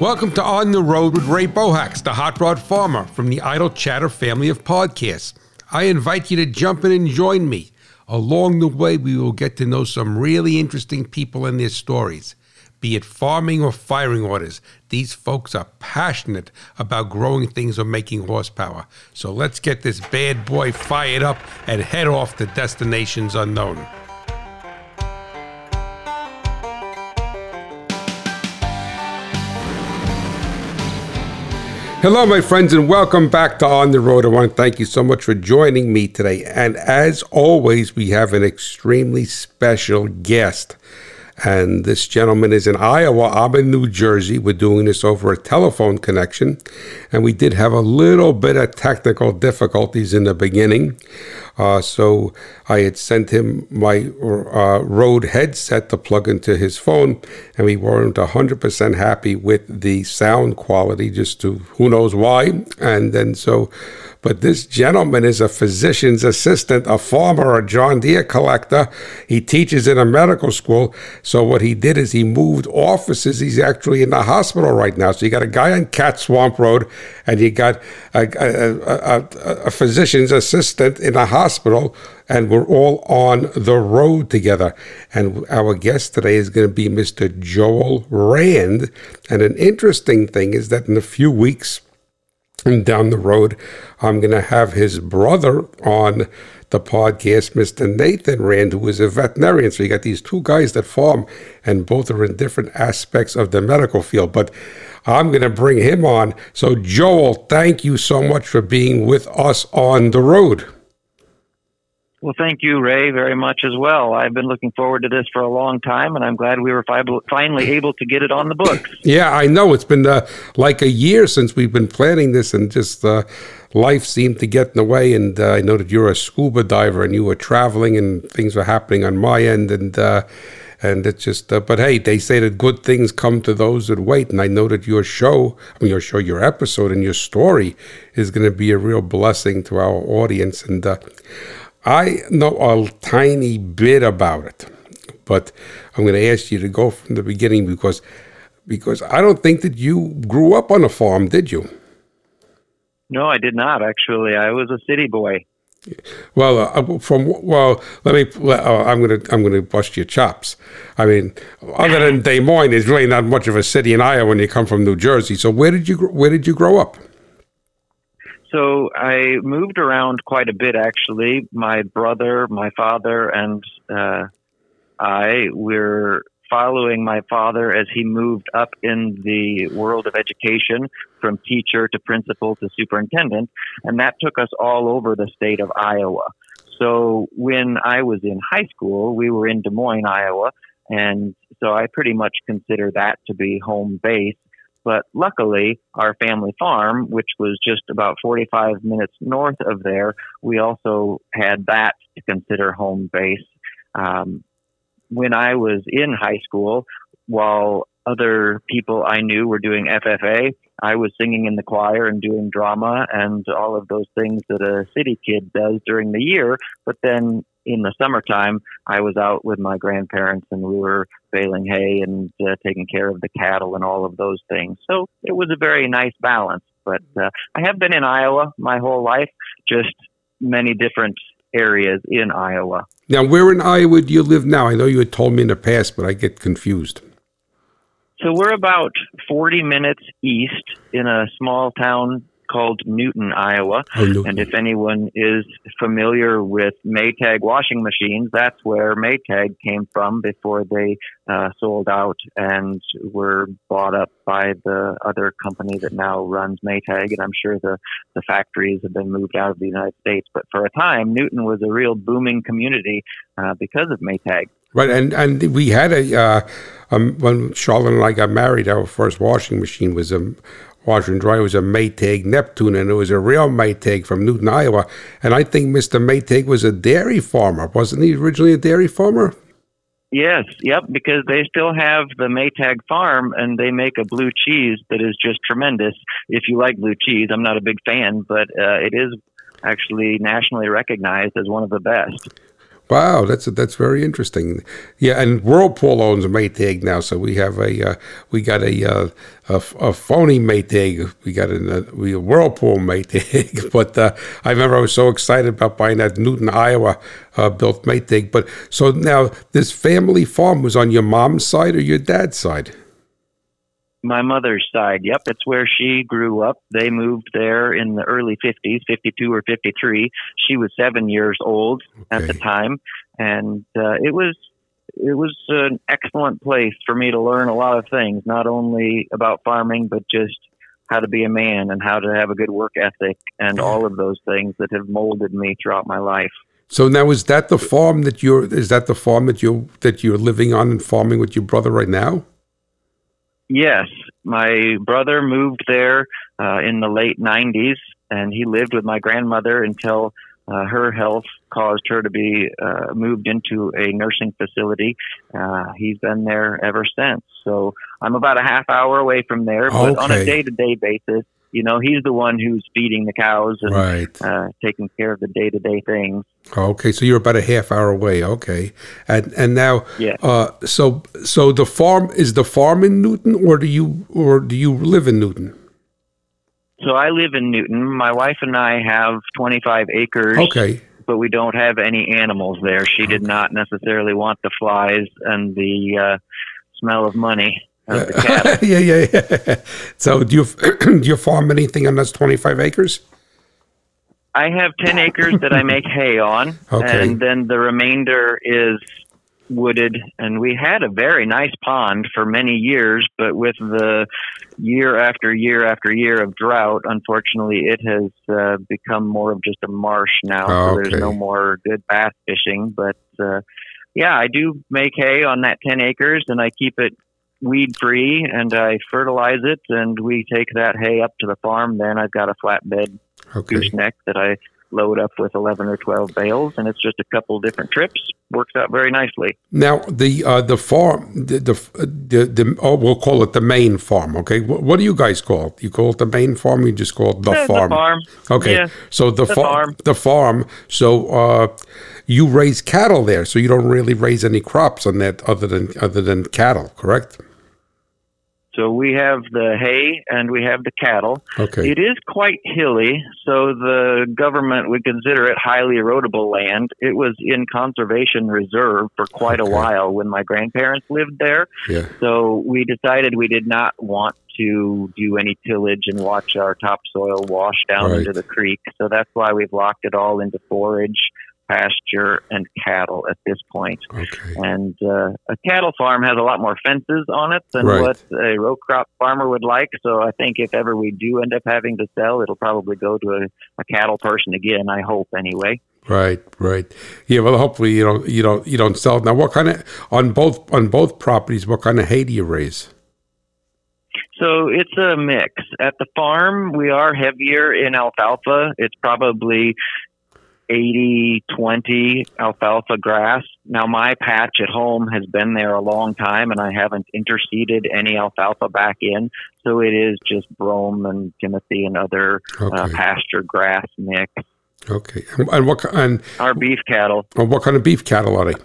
Welcome to On the Road with Ray Bohacz, the hot rod farmer from the Idle Chatter family of podcasts. I invite you to jump in and join me. Along the way, we will get to know some really interesting people and their stories. Be it farming or firing orders, these folks are passionate about growing things or making horsepower. So let's get this bad boy fired up and head off to destinations unknown. Hello, my friends, and welcome back to On the Road. I want to thank you so much for joining me today. And as always, we have an extremely special guest. And this gentleman is in Iowa. I'm in New Jersey. We're doing this over a telephone connection. And we did have a little bit of technical difficulties in the beginning. Uh, so I had sent him my uh, Rode headset to plug into his phone, and we weren't 100% happy with the sound quality, just to who knows why. And then so but this gentleman is a physician's assistant, a farmer, a John Deere collector. He teaches in a medical school. So what he did is he moved offices. He's actually in the hospital right now. So you got a guy on Cat Swamp Road, and you got a, a, a, a physician's assistant in a hospital, and we're all on the road together. And our guest today is going to be Mr. Joel Rand. And an interesting thing is that in a few weeks, and down the road, I'm going to have his brother on the podcast, Mr. Nathan Rand, who is a veterinarian. So you got these two guys that farm, and both are in different aspects of the medical field. But I'm going to bring him on. So, Joel, thank you so much for being with us on the road. Well, thank you, Ray, very much as well. I've been looking forward to this for a long time, and I'm glad we were fi- finally able to get it on the books. Yeah, I know. It's been uh, like a year since we've been planning this, and just uh, life seemed to get in the way. And uh, I know that you're a scuba diver and you were traveling, and things were happening on my end. And uh, and it's just, uh, but hey, they say that good things come to those that wait. And I know that your show, I mean, your show, your episode, and your story is going to be a real blessing to our audience. And uh, I know a tiny bit about it, but I'm going to ask you to go from the beginning because because I don't think that you grew up on a farm, did you? No, I did not. Actually, I was a city boy. Well, uh, from well, let me. Uh, I'm gonna I'm gonna bust your chops. I mean, other than Des Moines, there's really not much of a city in Iowa when you come from New Jersey. So where did you where did you grow up? So I moved around quite a bit, actually. My brother, my father, and uh, I were following my father as he moved up in the world of education from teacher to principal to superintendent. And that took us all over the state of Iowa. So when I was in high school, we were in Des Moines, Iowa. And so I pretty much consider that to be home base. But luckily, our family farm, which was just about 45 minutes north of there, we also had that to consider home base. Um, when I was in high school, while other people I knew were doing FFA, I was singing in the choir and doing drama and all of those things that a city kid does during the year. But then in the summertime, I was out with my grandparents and we were baling hay and uh, taking care of the cattle and all of those things. So it was a very nice balance. But uh, I have been in Iowa my whole life, just many different areas in Iowa. Now, where in Iowa do you live now? I know you had told me in the past, but I get confused. So we're about 40 minutes east in a small town called Newton, Iowa. Oh, Newton. And if anyone is familiar with Maytag washing machines, that's where Maytag came from before they uh, sold out and were bought up by the other company that now runs Maytag. And I'm sure the, the factories have been moved out of the United States. But for a time, Newton was a real booming community uh, because of Maytag. Right, and and we had a uh, um, when Charlotte and I got married, our first washing machine was a and dryer was a Maytag Neptune, and it was a real Maytag from Newton, Iowa. And I think Mr. Maytag was a dairy farmer, wasn't he? Originally a dairy farmer. Yes, yep, because they still have the Maytag farm and they make a blue cheese that is just tremendous. If you like blue cheese, I'm not a big fan, but uh, it is actually nationally recognized as one of the best. Wow, that's that's very interesting. Yeah, and Whirlpool owns Maytag now, so we have a uh, we got a, uh, a, a phony Maytag. We got a, we a Whirlpool Maytag. but uh, I remember I was so excited about buying that Newton, Iowa uh, built Maytag. But so now this family farm was on your mom's side or your dad's side? My mother's side. Yep, it's where she grew up. They moved there in the early 50s, 52 or 53. She was seven years old okay. at the time, and uh, it was it was an excellent place for me to learn a lot of things, not only about farming, but just how to be a man and how to have a good work ethic and all of those things that have molded me throughout my life. So now is that the farm that you're is that the farm that you that you're living on and farming with your brother right now? Yes, my brother moved there uh, in the late 90s, and he lived with my grandmother until uh, her health caused her to be uh, moved into a nursing facility. Uh, he's been there ever since. So I'm about a half hour away from there, but okay. on a day to day basis, you know, he's the one who's feeding the cows and right. uh, taking care of the day to day things. Okay, so you're about a half hour away. Okay, and and now, yeah. Uh, so so the farm is the farm in Newton, or do you or do you live in Newton? So I live in Newton. My wife and I have 25 acres. Okay. But we don't have any animals there. She did not necessarily want the flies and the uh, smell of money. yeah, yeah, yeah. So, do you do you farm anything on those twenty five acres? I have ten acres that I make hay on, okay. and then the remainder is wooded. And we had a very nice pond for many years, but with the year after year after year of drought, unfortunately, it has uh, become more of just a marsh now. Oh, so there's no more good bass fishing, but. Uh, yeah, I do make hay on that 10 acres and I keep it weed free and I fertilize it and we take that hay up to the farm. Then I've got a flatbed okay. gooseneck that I load up with 11 or 12 bales and it's just a couple different trips. Works out very nicely. Now the uh, the farm the, the the, the oh, we'll call it the main farm okay? What, what, do you guys call it? You call it the main farm? You just call it the, yeah, farm the farm. okay. Yeah, so the, the farm. the farm. So uh, you raise cattle there so you don't really raise any crops on that other than other than cattle correct so we have the hay and we have the cattle. Okay. It is quite hilly, so the government would consider it highly erodible land. It was in conservation reserve for quite okay. a while when my grandparents lived there. Yeah. So we decided we did not want to do any tillage and watch our topsoil wash down right. into the creek. So that's why we've locked it all into forage pasture, and cattle at this point. Okay. And uh, a cattle farm has a lot more fences on it than right. what a row crop farmer would like. So I think if ever we do end up having to sell, it'll probably go to a, a cattle person again. I hope anyway. Right, right. Yeah, well, hopefully you don't you don't you don't sell. Now, what kind of on both on both properties? What kind of hay do you raise? So it's a mix. At the farm, we are heavier in alfalfa. It's probably 80 20 alfalfa grass. Now, my patch at home has been there a long time and I haven't interseeded any alfalfa back in. So it is just brome and timothy and other uh, okay. uh, pasture grass mix. Okay. And what and our beef cattle? What kind of beef cattle are they?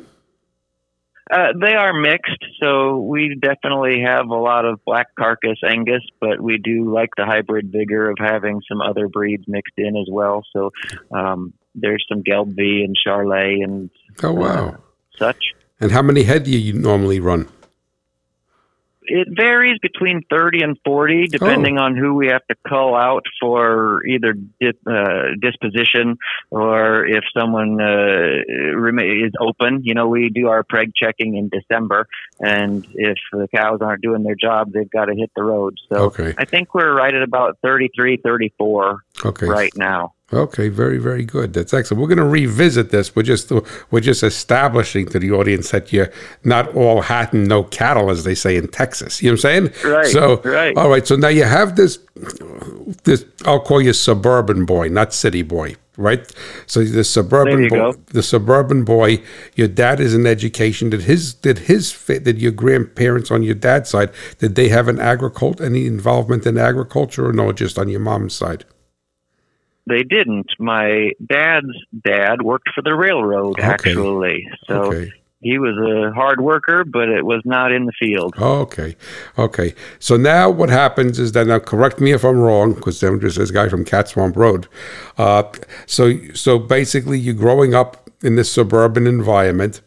Uh, they are mixed, so we definitely have a lot of black carcass Angus, but we do like the hybrid vigor of having some other breeds mixed in as well. So um, there's some Gelbvieh and Charolais and oh wow uh, such. And how many head do you normally run? It varies between 30 and 40, depending oh. on who we have to call out for either dip, uh, disposition or if someone uh, is open. You know, we do our preg checking in December, and if the cows aren't doing their job, they've got to hit the road. So okay. I think we're right at about 33, 34 okay. right now. Okay, very, very good. That's excellent. We're going to revisit this. We're just we're just establishing to the audience that you're not all hat and no cattle, as they say in Texas. You know what I'm saying? Right. So, right. all right. So now you have this. This I'll call you suburban boy, not city boy, right? So the suburban boy, the suburban boy. Your dad is in education. Did his did his did your grandparents on your dad's side did they have an agriculture any involvement in agriculture or no? Just on your mom's side? They didn't. My dad's dad worked for the railroad, Okay. actually. So Okay. he was a hard worker, but it was not in the field. Okay, okay. So now what happens is that now correct me if I'm wrong, because I'm just this guy from Cat Swamp Road. Uh, so so basically, you're growing up in this suburban environment,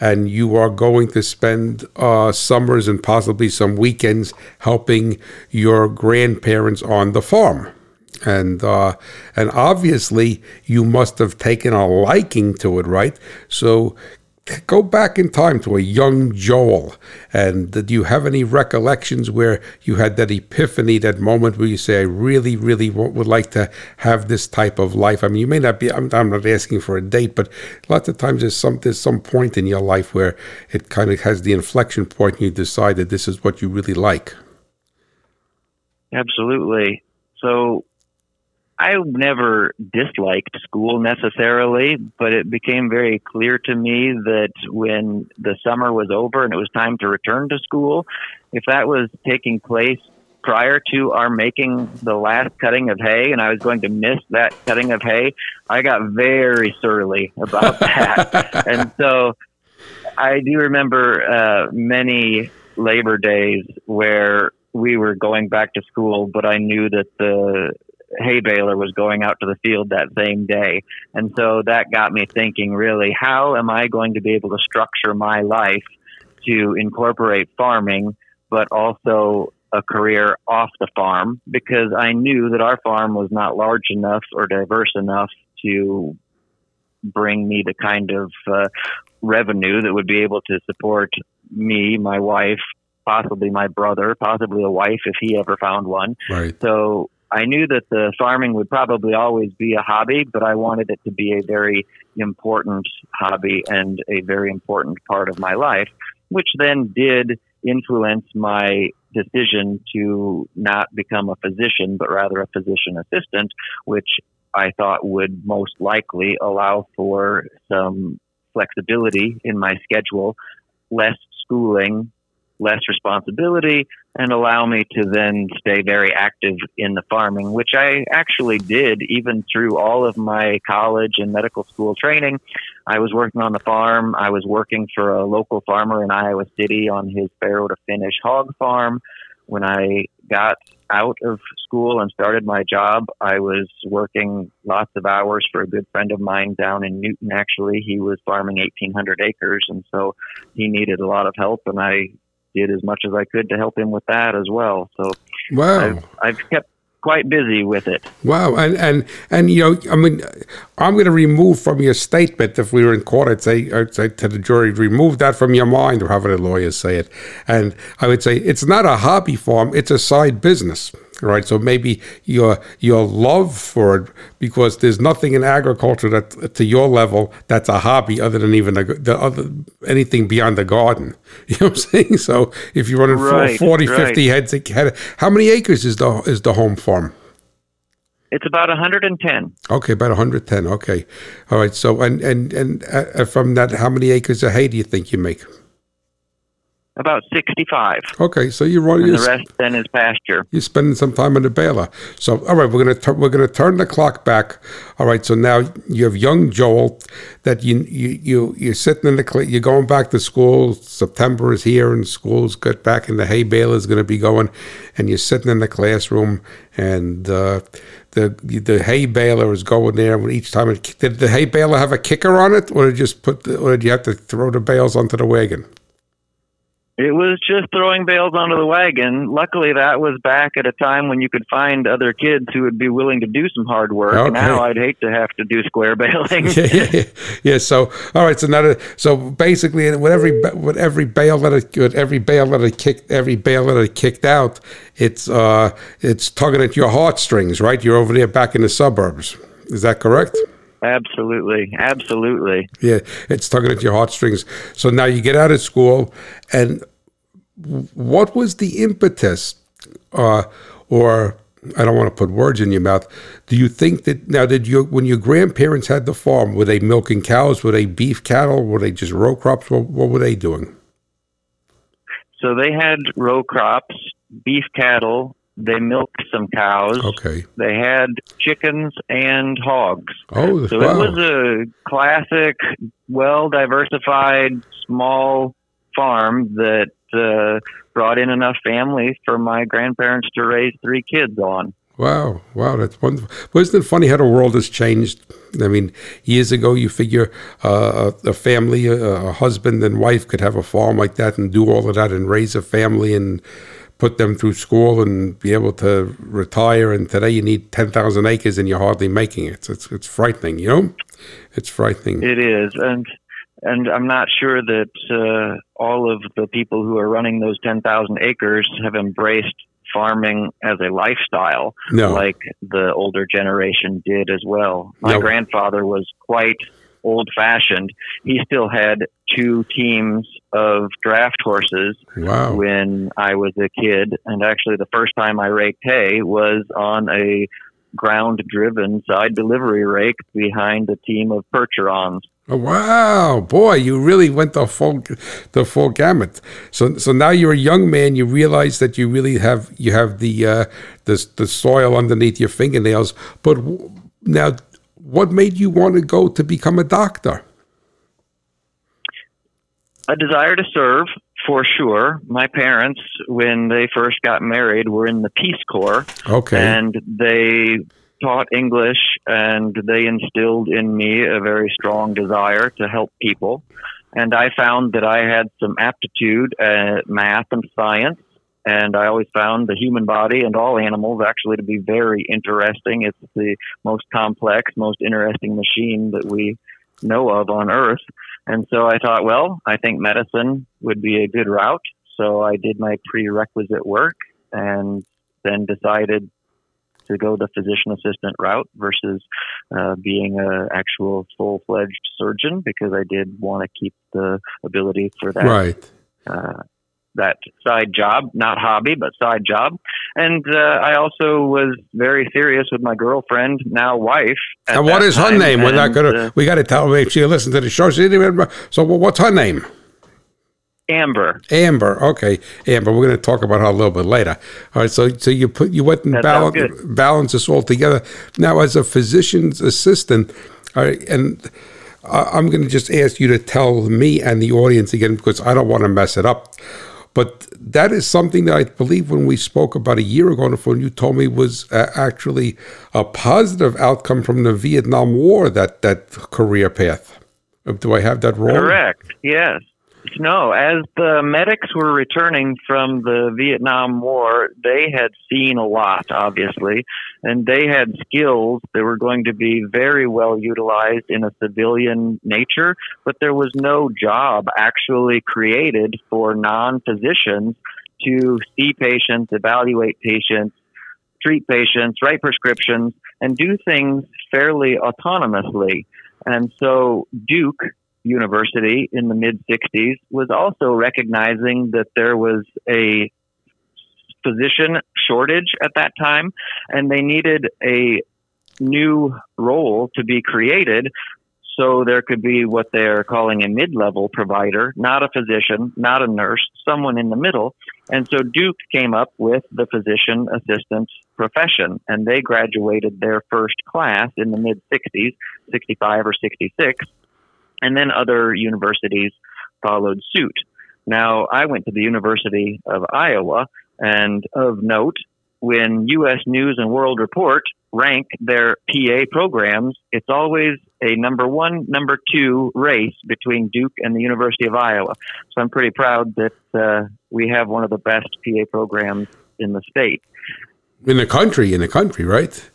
and you are going to spend uh, summers and possibly some weekends helping your grandparents on the farm. And uh, and obviously you must have taken a liking to it, right? So go back in time to a young Joel, and do you have any recollections where you had that epiphany, that moment where you say, "I really, really would like to have this type of life"? I mean, you may not be. I'm, I'm not asking for a date, but lots of times there's some there's some point in your life where it kind of has the inflection point, and you decide that this is what you really like. Absolutely. So I never disliked school necessarily, but it became very clear to me that when the summer was over and it was time to return to school, if that was taking place prior to our making the last cutting of hay and I was going to miss that cutting of hay, I got very surly about that. and so I do remember uh, many Labor Days where we were going back to school, but I knew that the hay baler was going out to the field that same day. And so that got me thinking really, how am I going to be able to structure my life to incorporate farming, but also a career off the farm? Because I knew that our farm was not large enough or diverse enough to bring me the kind of uh, revenue that would be able to support me, my wife, possibly my brother, possibly a wife if he ever found one. Right. So I knew that the farming would probably always be a hobby, but I wanted it to be a very important hobby and a very important part of my life, which then did influence my decision to not become a physician, but rather a physician assistant, which I thought would most likely allow for some flexibility in my schedule, less schooling, less responsibility, and allow me to then stay very active in the farming, which I actually did even through all of my college and medical school training. I was working on the farm. I was working for a local farmer in Iowa City on his farrow to finish hog farm. When I got out of school and started my job, I was working lots of hours for a good friend of mine down in Newton. Actually, he was farming 1,800 acres, and so he needed a lot of help, and I did as much as I could to help him with that as well. So Wow. I've, I've kept quite busy with it. Wow, and and and you know, I mean, I'm going to remove from your statement if we were in court. I'd say, I'd say to the jury, remove that from your mind, or however the lawyers say it. And I would say it's not a hobby farm; it's a side business, right? So maybe your your love for it, because there's nothing in agriculture that to your level that's a hobby other than even the, the other anything beyond the garden. You know what I'm saying? So if you're running Right, 40, right. 50 heads, a head, how many acres is the is the home farm? It's about 110. Okay, about 110. Okay, all right. So, and and and uh, from that, how many acres of hay do you think you make? About 65. Okay, so you're And running. the rest then is pasture. You're spending some time in the baler. So, all right, we're gonna tur- we're gonna turn the clock back. All right, so now you have young Joel that you you you you're sitting in the cl- you're going back to school. September is here, and school's got back, and the hay baler is going to be going, and you're sitting in the classroom, and uh, the the hay baler is going there. And each time, it, did the hay baler have a kicker on it, or did you just put, the, or did you have to throw the bales onto the wagon? It was just throwing bales onto the wagon. Luckily, that was back at a time when you could find other kids who would be willing to do some hard work. Okay. Now I'd hate to have to do square baling. yeah, yeah, yeah. yeah. So, all right. So now, so basically, with every with every bale that it, with every bale that it kicked, every bale that it kicked out, it's uh, it's tugging at your heartstrings, right? You're over there back in the suburbs. Is that correct? Absolutely, absolutely. Yeah, it's tugging at your heartstrings. So now you get out of school, and what was the impetus, uh, or I don't want to put words in your mouth. Do you think that now did you when your grandparents had the farm, were they milking cows? Were they beef cattle? Were they just row crops? What, what were they doing? So they had row crops, beef cattle, They milked some cows. Okay. They had chickens and hogs. Oh, So wow. it was a classic, well diversified, small farm that uh, brought in enough families for my grandparents to raise three kids on. Wow, wow, that's wonderful. But isn't it funny how the world has changed? I mean, years ago, you figure uh, a a family, a, a husband and wife could have a farm like that and do all of that and raise a family and put them through school and be able to retire. And today, you need 10,000 acres and you're hardly making it. It's, it's, it's frightening, you know? It's frightening. It is, and and I'm not sure that uh, all of the people who are running those 10,000 acres have embraced farming as a lifestyle No. like the older generation did as well. My No. grandfather was quite old fashioned. He still had two teams of draft horses wow. when I was a kid. And actually, the first time I raked hay was on a ground driven side delivery rake behind a team of Percherons. Oh, wow, boy, you really went the full the full gamut. So so now you're a young man. You realize that you really have you have the uh, the the soil underneath your fingernails. But w- now, what made you want to go to become a doctor? A desire to serve, for sure. My parents, when they first got married, were in the Peace Corps. Okay, and they taught English and they instilled in me a very strong desire to help people. And I found that I had some aptitude at math and science. And I always found the human body and all animals actually to be very interesting. It's the most complex, most interesting machine that we know of on Earth. And so I thought, well, I think medicine would be a good route. So I did my prerequisite work and then decided to go the physician assistant route versus uh, being an actual full fledged surgeon because I did want to keep the ability for that right. uh, that side job, not hobby, but side job. And uh, I also was very serious with my girlfriend, now wife. And what is her time, name? We're not gonna. uh, we got to tell her if she listens to the show. She didn't remember. So what's her name? Amber. Amber. Okay, Amber. We're going to talk about her a little bit later. All right. So, so you put you went and balance, balance this all together. Now, as a physician's assistant, all right, and I'm going to just ask you to tell me and the audience again because I don't want to mess it up. But that is something that I believe when we spoke about a year ago on the phone, you told me was uh, actually a positive outcome from the Vietnam War. That that career path. Do I have that wrong? Correct. Yes. No, as the medics were returning from the Vietnam War, they had seen a lot, obviously, and they had skills that were going to be very well utilized in a civilian nature, but there was no job actually created for non physicians to see patients, evaluate patients, treat patients, write prescriptions, and do things fairly autonomously. And so Duke University in the mid 60s was also recognizing that there was a physician shortage at that time and they needed a new role to be created so there could be what they're calling a mid-level provider, not a physician, not a nurse, someone in the middle. And so Duke came up with the physician assistant profession, and they graduated their first class in the mid 60s, 65 or 66, and then other universities followed suit. Now, I went to the University of Iowa, and of note, when U.S. News and World Report rank their PA programs, it's always a number one, number two race between Duke and the University of Iowa. So I'm pretty proud that uh, we have one of the best PA programs in the state. In the country, in the country, right?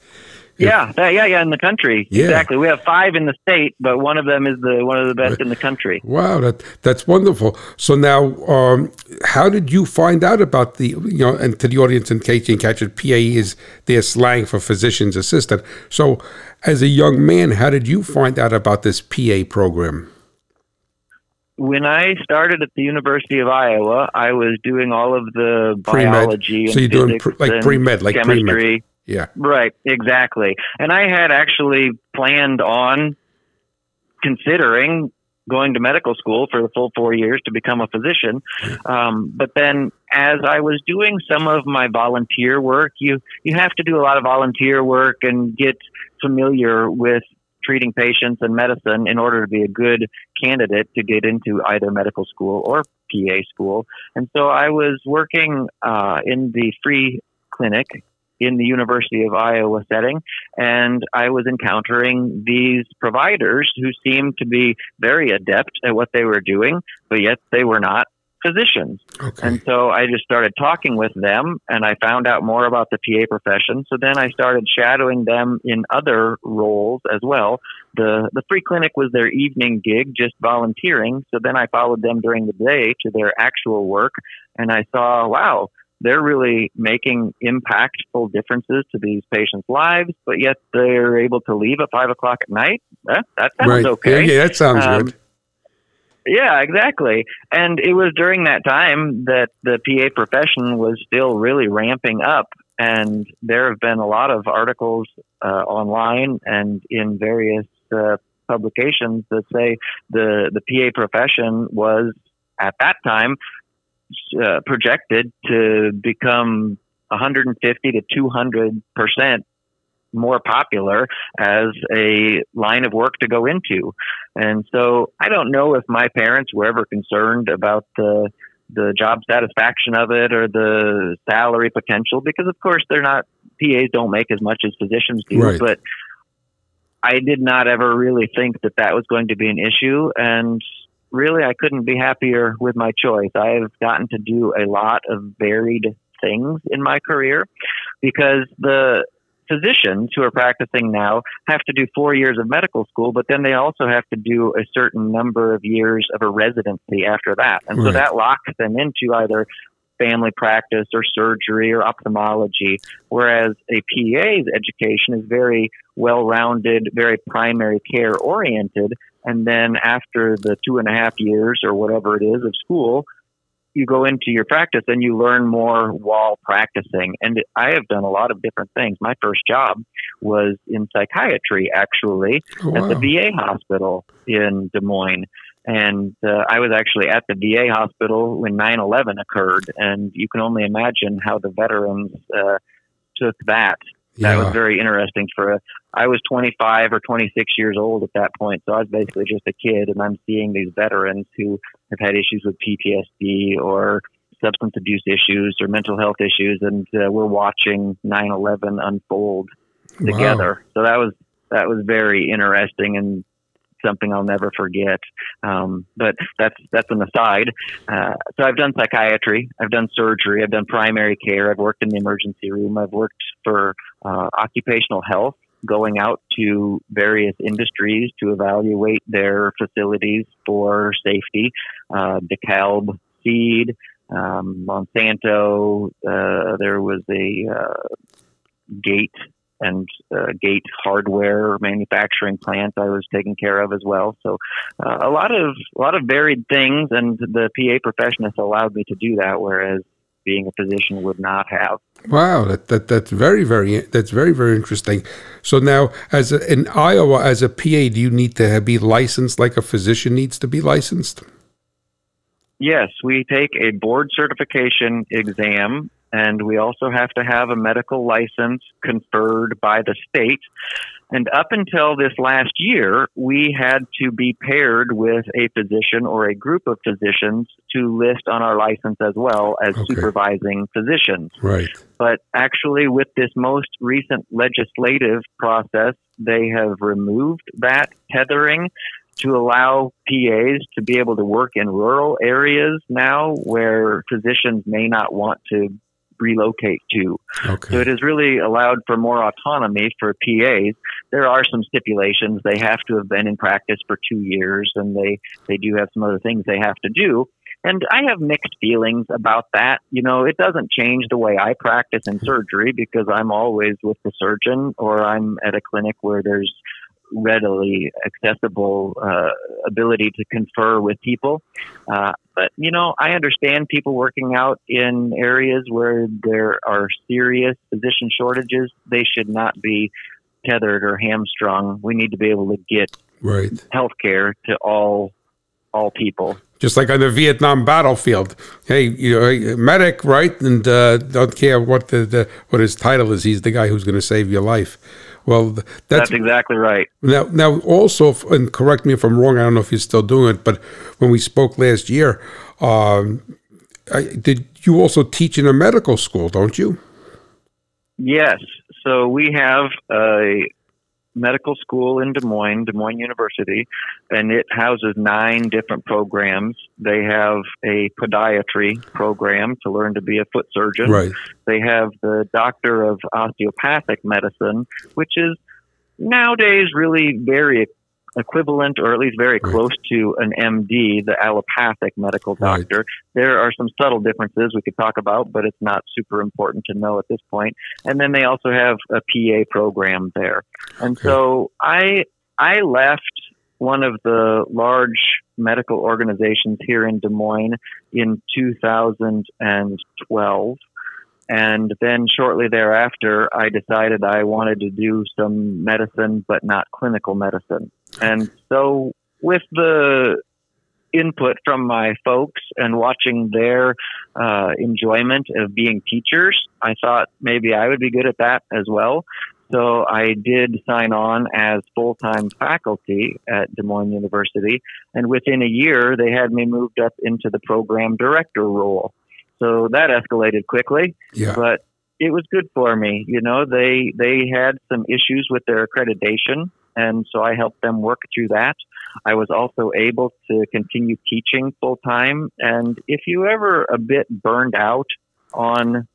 Yeah, yeah, yeah, in the country. Yeah. Exactly. We have five in the state, but one of them is the one of the best in the country. Wow, that that's wonderful. So now, um, how did you find out about the you know? And to the audience, in case you catch it, PA is their slang for physician's assistant. So, as a young man, how did you find out about this PA program? When I started at the University of Iowa, I was doing all of the Pre-med. biology So you're doing pre- like pre-med, like pre-med. chemistry. Yeah. Right, exactly. And I had actually planned on considering going to medical school for the full four years to become a physician. Um, but then, as I was doing some of my volunteer work, you you have to do a lot of volunteer work and get familiar with treating patients and medicine in order to be a good candidate to get into either medical school or PA school. And so I was working uh, in the free clinic in the University of Iowa setting, and I was encountering these providers who seemed to be very adept at what they were doing, but yet they were not physicians. Okay. And so I just started talking with them and I found out more about the PA profession. So then I started shadowing them in other roles as well. The the free clinic was their evening gig, just volunteering. So then I followed them during the day to their actual work and I saw, wow, they're really making impactful differences to these patients' lives, but yet they're able to leave at five o'clock at night. That, that sounds right. okay. Yeah, yeah, that sounds um, good. Yeah, exactly. And it was during that time that the PA profession was still really ramping up. And there have been a lot of articles uh, online and in various uh, publications that say the, the PA profession was at that time uh, projected to become 150 to 200 percent more popular as a line of work to go into. And so I don't know if my parents were ever concerned about the the job satisfaction of it or the salary potential because of course they're not PAs don't make as much as physicians do, right. but I did not ever really think that that was going to be an issue and really, I couldn't be happier with my choice. I've gotten to do a lot of varied things in my career because the physicians who are practicing now have to do four years of medical school, but then they also have to do a certain number of years of a residency after that. And right. so that locks them into either family practice or surgery or ophthalmology, whereas a PA's education is very well rounded, very primary care oriented. And then after the two and a half years or whatever it is of school, you go into your practice and you learn more while practicing. And I have done a lot of different things. My first job was in psychiatry, actually, oh, wow. at the VA hospital in Des Moines. And uh, I was actually at the VA hospital when 9 11 occurred. And you can only imagine how the veterans uh, took that that was very interesting for a I was 25 or 26 years old at that point, so I was basically just a kid, and I'm seeing these veterans who have had issues with PTSD or substance abuse issues or mental health issues, and uh, we're watching 9/11 unfold together. Wow. So that was that was very interesting and something I'll never forget. Um, but that's that's an aside. Uh, so I've done psychiatry, I've done surgery, I've done primary care, I've worked in the emergency room, I've worked for uh, occupational health, going out to various industries to evaluate their facilities for safety. Uh, DeKalb Seed, um, Monsanto. Uh, there was a uh, gate and uh, gate hardware manufacturing plant I was taking care of as well. So uh, a lot of a lot of varied things, and the PA profession has allowed me to do that, whereas being a physician would not have. Wow, that, that that's very very that's very very interesting. So now, as a, in Iowa, as a PA, do you need to be licensed like a physician needs to be licensed? Yes, we take a board certification exam and we also have to have a medical license conferred by the state. And up until this last year, we had to be paired with a physician or a group of physicians to list on our license as well as okay. supervising physicians. Right. But actually, with this most recent legislative process, they have removed that tethering to allow PAs to be able to work in rural areas now where physicians may not want to relocate to. Okay. So it has really allowed for more autonomy for PAs. There are some stipulations. They have to have been in practice for two years and they, they do have some other things they have to do. And I have mixed feelings about that. You know, it doesn't change the way I practice in surgery because I'm always with the surgeon or I'm at a clinic where there's readily accessible uh, ability to confer with people. Uh, but, you know, I understand people working out in areas where there are serious physician shortages. They should not be tethered or hamstrung. We need to be able to get right. health care to all all people. Just like on the Vietnam battlefield, hey, you know, medic, right? And uh, don't care what the, the what his title is. He's the guy who's going to save your life. Well, that's, that's, exactly right. Now, now, also, and correct me if I'm wrong. I don't know if you're still doing it, but when we spoke last year, um, I, did you also teach in a medical school? Don't you? Yes. So we have a medical school in Des Moines, Des Moines University, and it houses nine different programs. They have a podiatry program to learn to be a foot surgeon. Right. They have the doctor of osteopathic medicine, which is nowadays really very equivalent or at least very right. close to an MD, the allopathic medical doctor. Right. There are some subtle differences we could talk about, but it's not super important to know at this point. And then they also have a PA program there. And okay. so I I left one of the large medical organizations here in Des Moines in 2012 and then shortly thereafter, I decided I wanted to do some medicine, but not clinical medicine. And so, with the input from my folks and watching their uh, enjoyment of being teachers, I thought maybe I would be good at that as well. So I did sign on as full time faculty at Des Moines University. And within a year, they had me moved up into the program director role. So that escalated quickly. Yeah. But it was good for me. You know, they they had some issues with their accreditation, and so I helped them work through that. I was also able to continue teaching full time. And if you ever a bit burned out on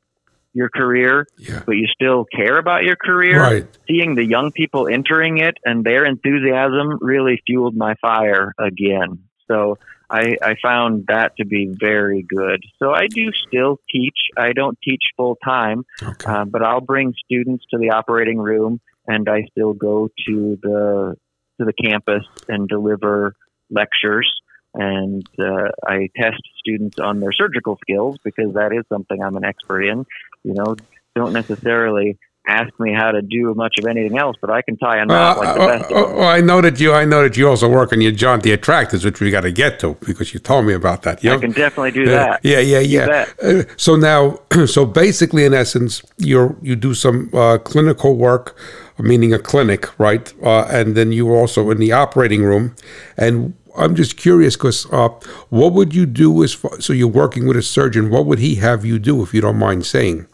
your career, yeah. but you still care about your career, right. seeing the young people entering it and their enthusiasm really fueled my fire again. So I, I found that to be very good. So I do still teach. I don't teach full time, okay. uh, but I'll bring students to the operating room, and I still go to the to the campus and deliver lectures. And uh, I test students on their surgical skills because that is something I'm an expert in. You know, don't necessarily ask me how to do much of anything else, but I can tie a knot uh, like the uh, best. Uh, I know that you. I know that you also work on your John Deere tractors, which we got to get to because you told me about that. You I can definitely do that. Yeah, yeah, yeah. Uh, so now, so basically, in essence, you you do some uh, clinical work, meaning a clinic, right? Uh, and then you also in the operating room, and I'm just curious because uh, what would you do as far, so you're working with a surgeon? What would he have you do, if you don't mind saying?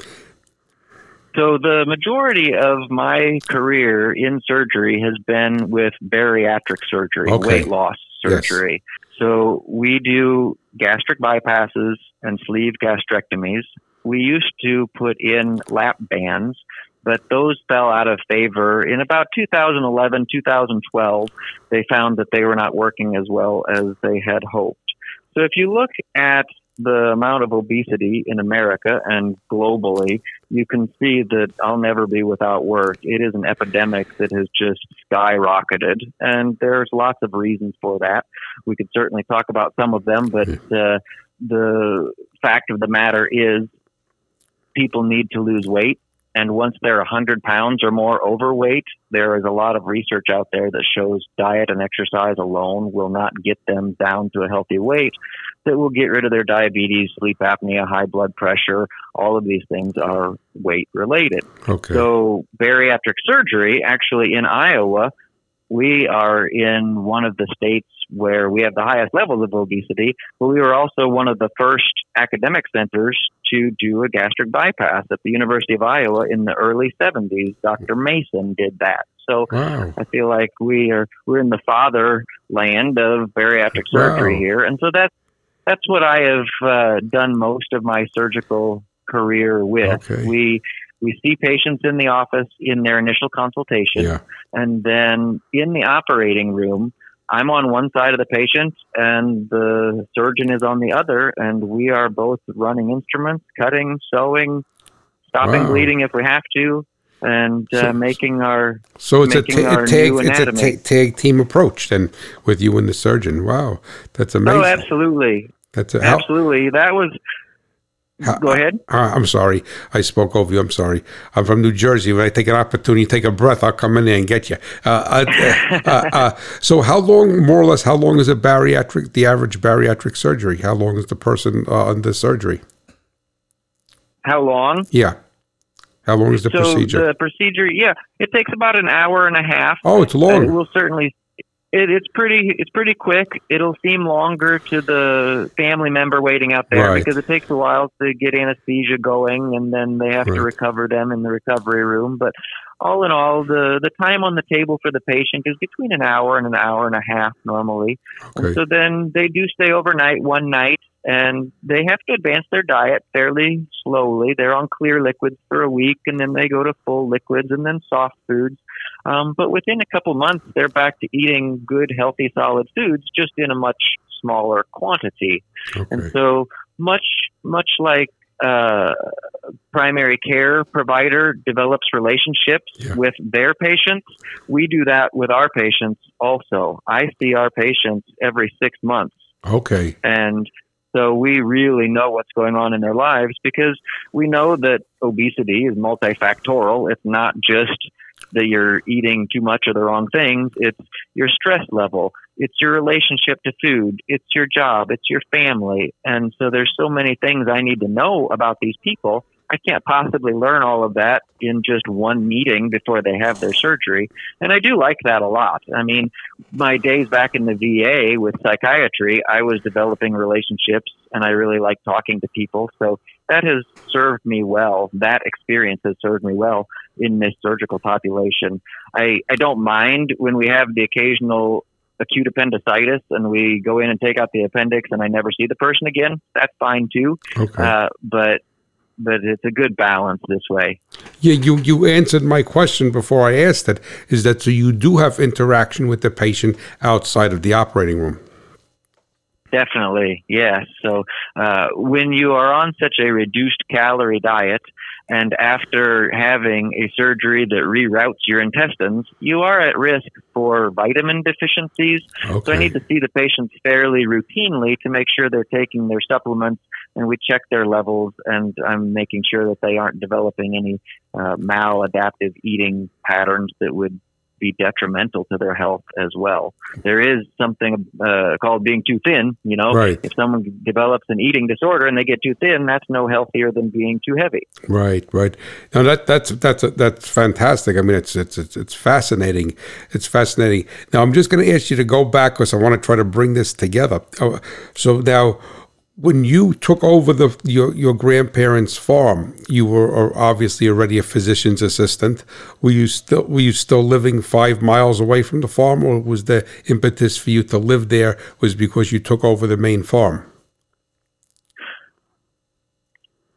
So the majority of my career in surgery has been with bariatric surgery, okay. weight loss surgery. Yes. So we do gastric bypasses and sleeve gastrectomies. We used to put in lap bands, but those fell out of favor. In about 2011, 2012, they found that they were not working as well as they had hoped. So if you look at the amount of obesity in America and globally, you can see that I'll never be without work. It is an epidemic that has just skyrocketed, and there's lots of reasons for that. We could certainly talk about some of them, but uh, the fact of the matter is people need to lose weight. And once they're 100 pounds or more overweight, there is a lot of research out there that shows diet and exercise alone will not get them down to a healthy weight that will get rid of their diabetes, sleep apnea, high blood pressure. All of these things are weight related. Okay. So, bariatric surgery, actually in Iowa, we are in one of the states where we have the highest levels of obesity, but we were also one of the first academic centers to do a gastric bypass at the University of Iowa in the early 70s. Dr. Mason did that. So wow. I feel like we are we're in the fatherland of bariatric surgery wow. here, and so that's that's what I have uh, done most of my surgical career with. Okay. We we see patients in the office in their initial consultation, yeah. and then in the operating room, I'm on one side of the patient, and the surgeon is on the other, and we are both running instruments, cutting, sewing, stopping wow. bleeding if we have to, and uh, so, making our so it's a, ta- a tag it's a ta- tag team approach then with you and the surgeon. Wow, that's oh, amazing. Oh, absolutely. That's a, absolutely. That was Go ahead. Uh, I'm sorry. I spoke over you. I'm sorry. I'm from New Jersey. When I take an opportunity, take a breath, I'll come in there and get you. Uh, uh, uh, uh, so, how long, more or less, how long is a bariatric, the average bariatric surgery? How long is the person uh, under surgery? How long? Yeah. How long is the so procedure? The procedure, yeah, it takes about an hour and a half. Oh, it's long. It will certainly it, it's pretty. It's pretty quick. It'll seem longer to the family member waiting out there Right. because it takes a while to get anesthesia going, and then they have Right. to recover them in the recovery room. But all in all, the the time on the table for the patient is between an hour and an hour and a half normally. Okay. And so then they do stay overnight one night, and they have to advance their diet fairly slowly. They're on clear liquids for a week, and then they go to full liquids and then soft foods. Um, but within a couple months, they're back to eating good, healthy, solid foods, just in a much smaller quantity. And so, much much like uh, primary care provider develops relationships Yeah. with their patients, we do that with our patients also. I see our patients every six months, Okay. and so we really know what's going on in their lives because we know that obesity is multifactorial. It's not just that you're eating too much of the wrong things. It's your stress level. It's your relationship to food. It's your job. It's your family. And so there's so many things I need to know about these people. I can't possibly learn all of that in just one meeting before they have their surgery. And I do like that a lot. I mean, my days back in the VA with psychiatry, I was developing relationships and I really like talking to people. So that has served me well. That experience has served me well in this surgical population. I, I don't mind when we have the occasional acute appendicitis and we go in and take out the appendix and I never see the person again. That's fine too. Okay. Uh, but but it's a good balance this way. Yeah, you, you answered my question before I asked it. Is that so you do have interaction with the patient outside of the operating room? Definitely, yes. So uh, when you are on such a reduced calorie diet, and after having a surgery that reroutes your intestines, you are at risk for vitamin deficiencies. So I need to see the patients fairly routinely to make sure they're taking their supplements, and we check their levels, and I'm making sure that they aren't developing any uh, maladaptive eating patterns that would be detrimental to their health as well. There is something uh, called being too thin. You know, Right. if someone develops an eating disorder and they get too thin, that's no healthier than being too heavy. Right, right. Now that that's that's that's fantastic. I mean, it's it's it's, it's fascinating. It's fascinating. Now I'm just going to ask you to go back because I want to try to bring this together. Uh, So now, when you took over the your your grandparents' farm, you were uh, obviously already a physician's assistant. Were you still were you still living five miles away from the farm, or was the impetus for you to live there was because you took over the main farm?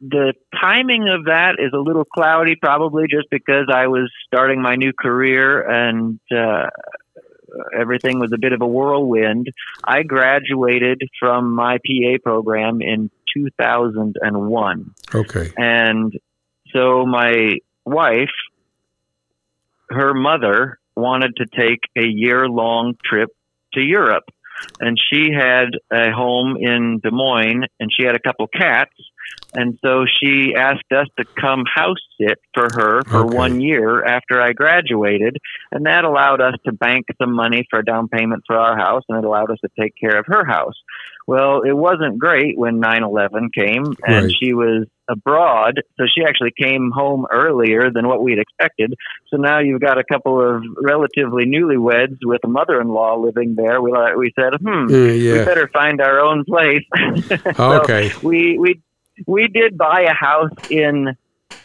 the timing of that is a little cloudy, probably just because I was starting my new career and uh, everything was a bit of a whirlwind. I graduated from my PA program in 2001. Okay. And so my wife, her mother, wanted to take a year long trip to Europe. And she had a home in Des Moines and she had a couple cats. And so she asked us to come house sit for her for Okay. one year after I graduated. And that allowed us to bank some money for a down payment for our house and it allowed us to take care of her house. Well, it wasn't great when 9 11 came and Right. she was abroad. So she actually came home earlier than what we'd expected. So now you've got a couple of relatively newlyweds with a mother in law living there. We, we said, hmm, Uh, we better find our own place. So Okay. we, we, we did buy a house in,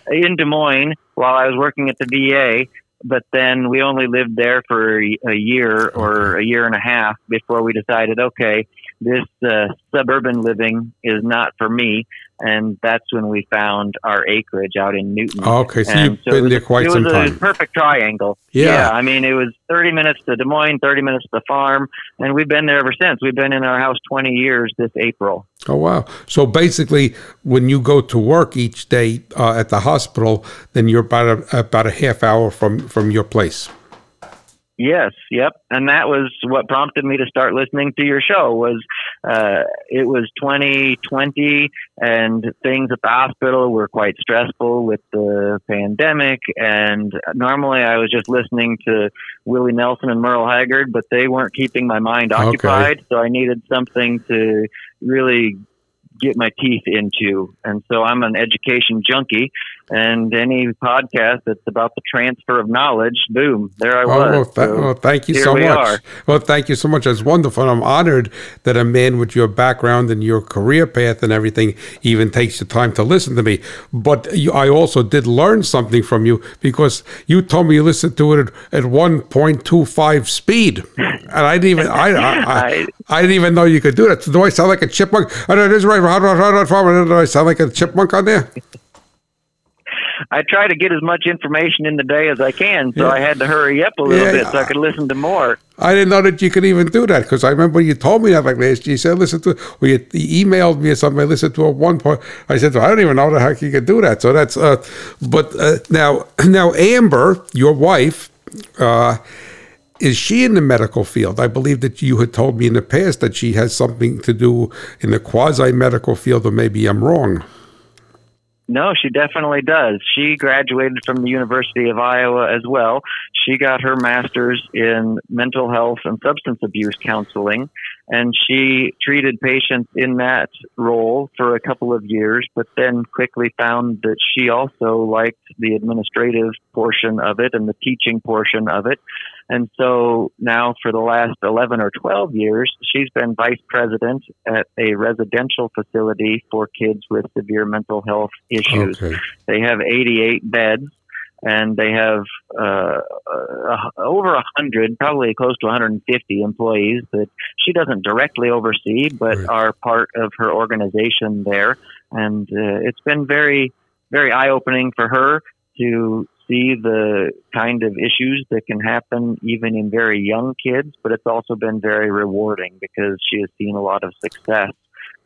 in Des Moines while I was working at the VA. But then we only lived there for a a year or a year and a half before we decided, okay, this uh, suburban living is not for me, and that's when we found our acreage out in Newton. Okay, so And you've it been was- there quite it some was time. a perfect triangle. Yeah. I mean, it was 30 minutes to Des Moines, 30 minutes to the farm, and we've been there ever since. We've been in our house 20 years this April. Oh wow! So basically, when you go to work each day uh, at the hospital, then you're about a, about a half hour from from your place. Yes, yep. And that was what prompted me to start listening to your show was uh, it was 2020 and things at the hospital were quite stressful with the pandemic. And normally I was just listening to Willie Nelson and Merle Haggard, but they weren't keeping my mind occupied. Okay. So I needed something to really get my teeth into. And so I'm an education junkie and any podcast that's about the transfer of knowledge, boom, there I oh, was. Oh, well, th- so well thank you so much. Are. Well, thank you so much. That's wonderful. I'm honored that a man with your background and your career path and everything even takes the time to listen to me. But you, I also did learn something from you because you told me you listened to it at, at 1.25 speed, and I didn't even I, I, I, I, didn't even know you could do that. Do I sound like a chipmunk? Oh, I know it is right. Do I sound like a chipmunk on there? I try to get as much information in the day as I can, so yeah. I had to hurry up a little yeah. bit so I could listen to more. I didn't know that you could even do that because I remember you told me that like last year. You said, listen to, or you, you emailed me or something. I listened to at one point. I said, well, I don't even know how you could do that. So that's, uh, but uh, now, now Amber, your wife, uh, is she in the medical field? I believe that you had told me in the past that she has something to do in the quasi medical field, or maybe I'm wrong. No, she definitely does. She graduated from the University of Iowa as well. She got her master's in mental health and substance abuse counseling, and she treated patients in that role for a couple of years, but then quickly found that she also liked the administrative portion of it and the teaching portion of it. And so now, for the last 11 or 12 years, she's been vice president at a residential facility for kids with severe mental health issues. Okay. They have 88 beds, and they have uh, uh, over 100, probably close to 150 employees that she doesn't directly oversee, but right. are part of her organization there. And uh, it's been very, very eye opening for her to see the kind of issues that can happen even in very young kids, but it's also been very rewarding because she has seen a lot of success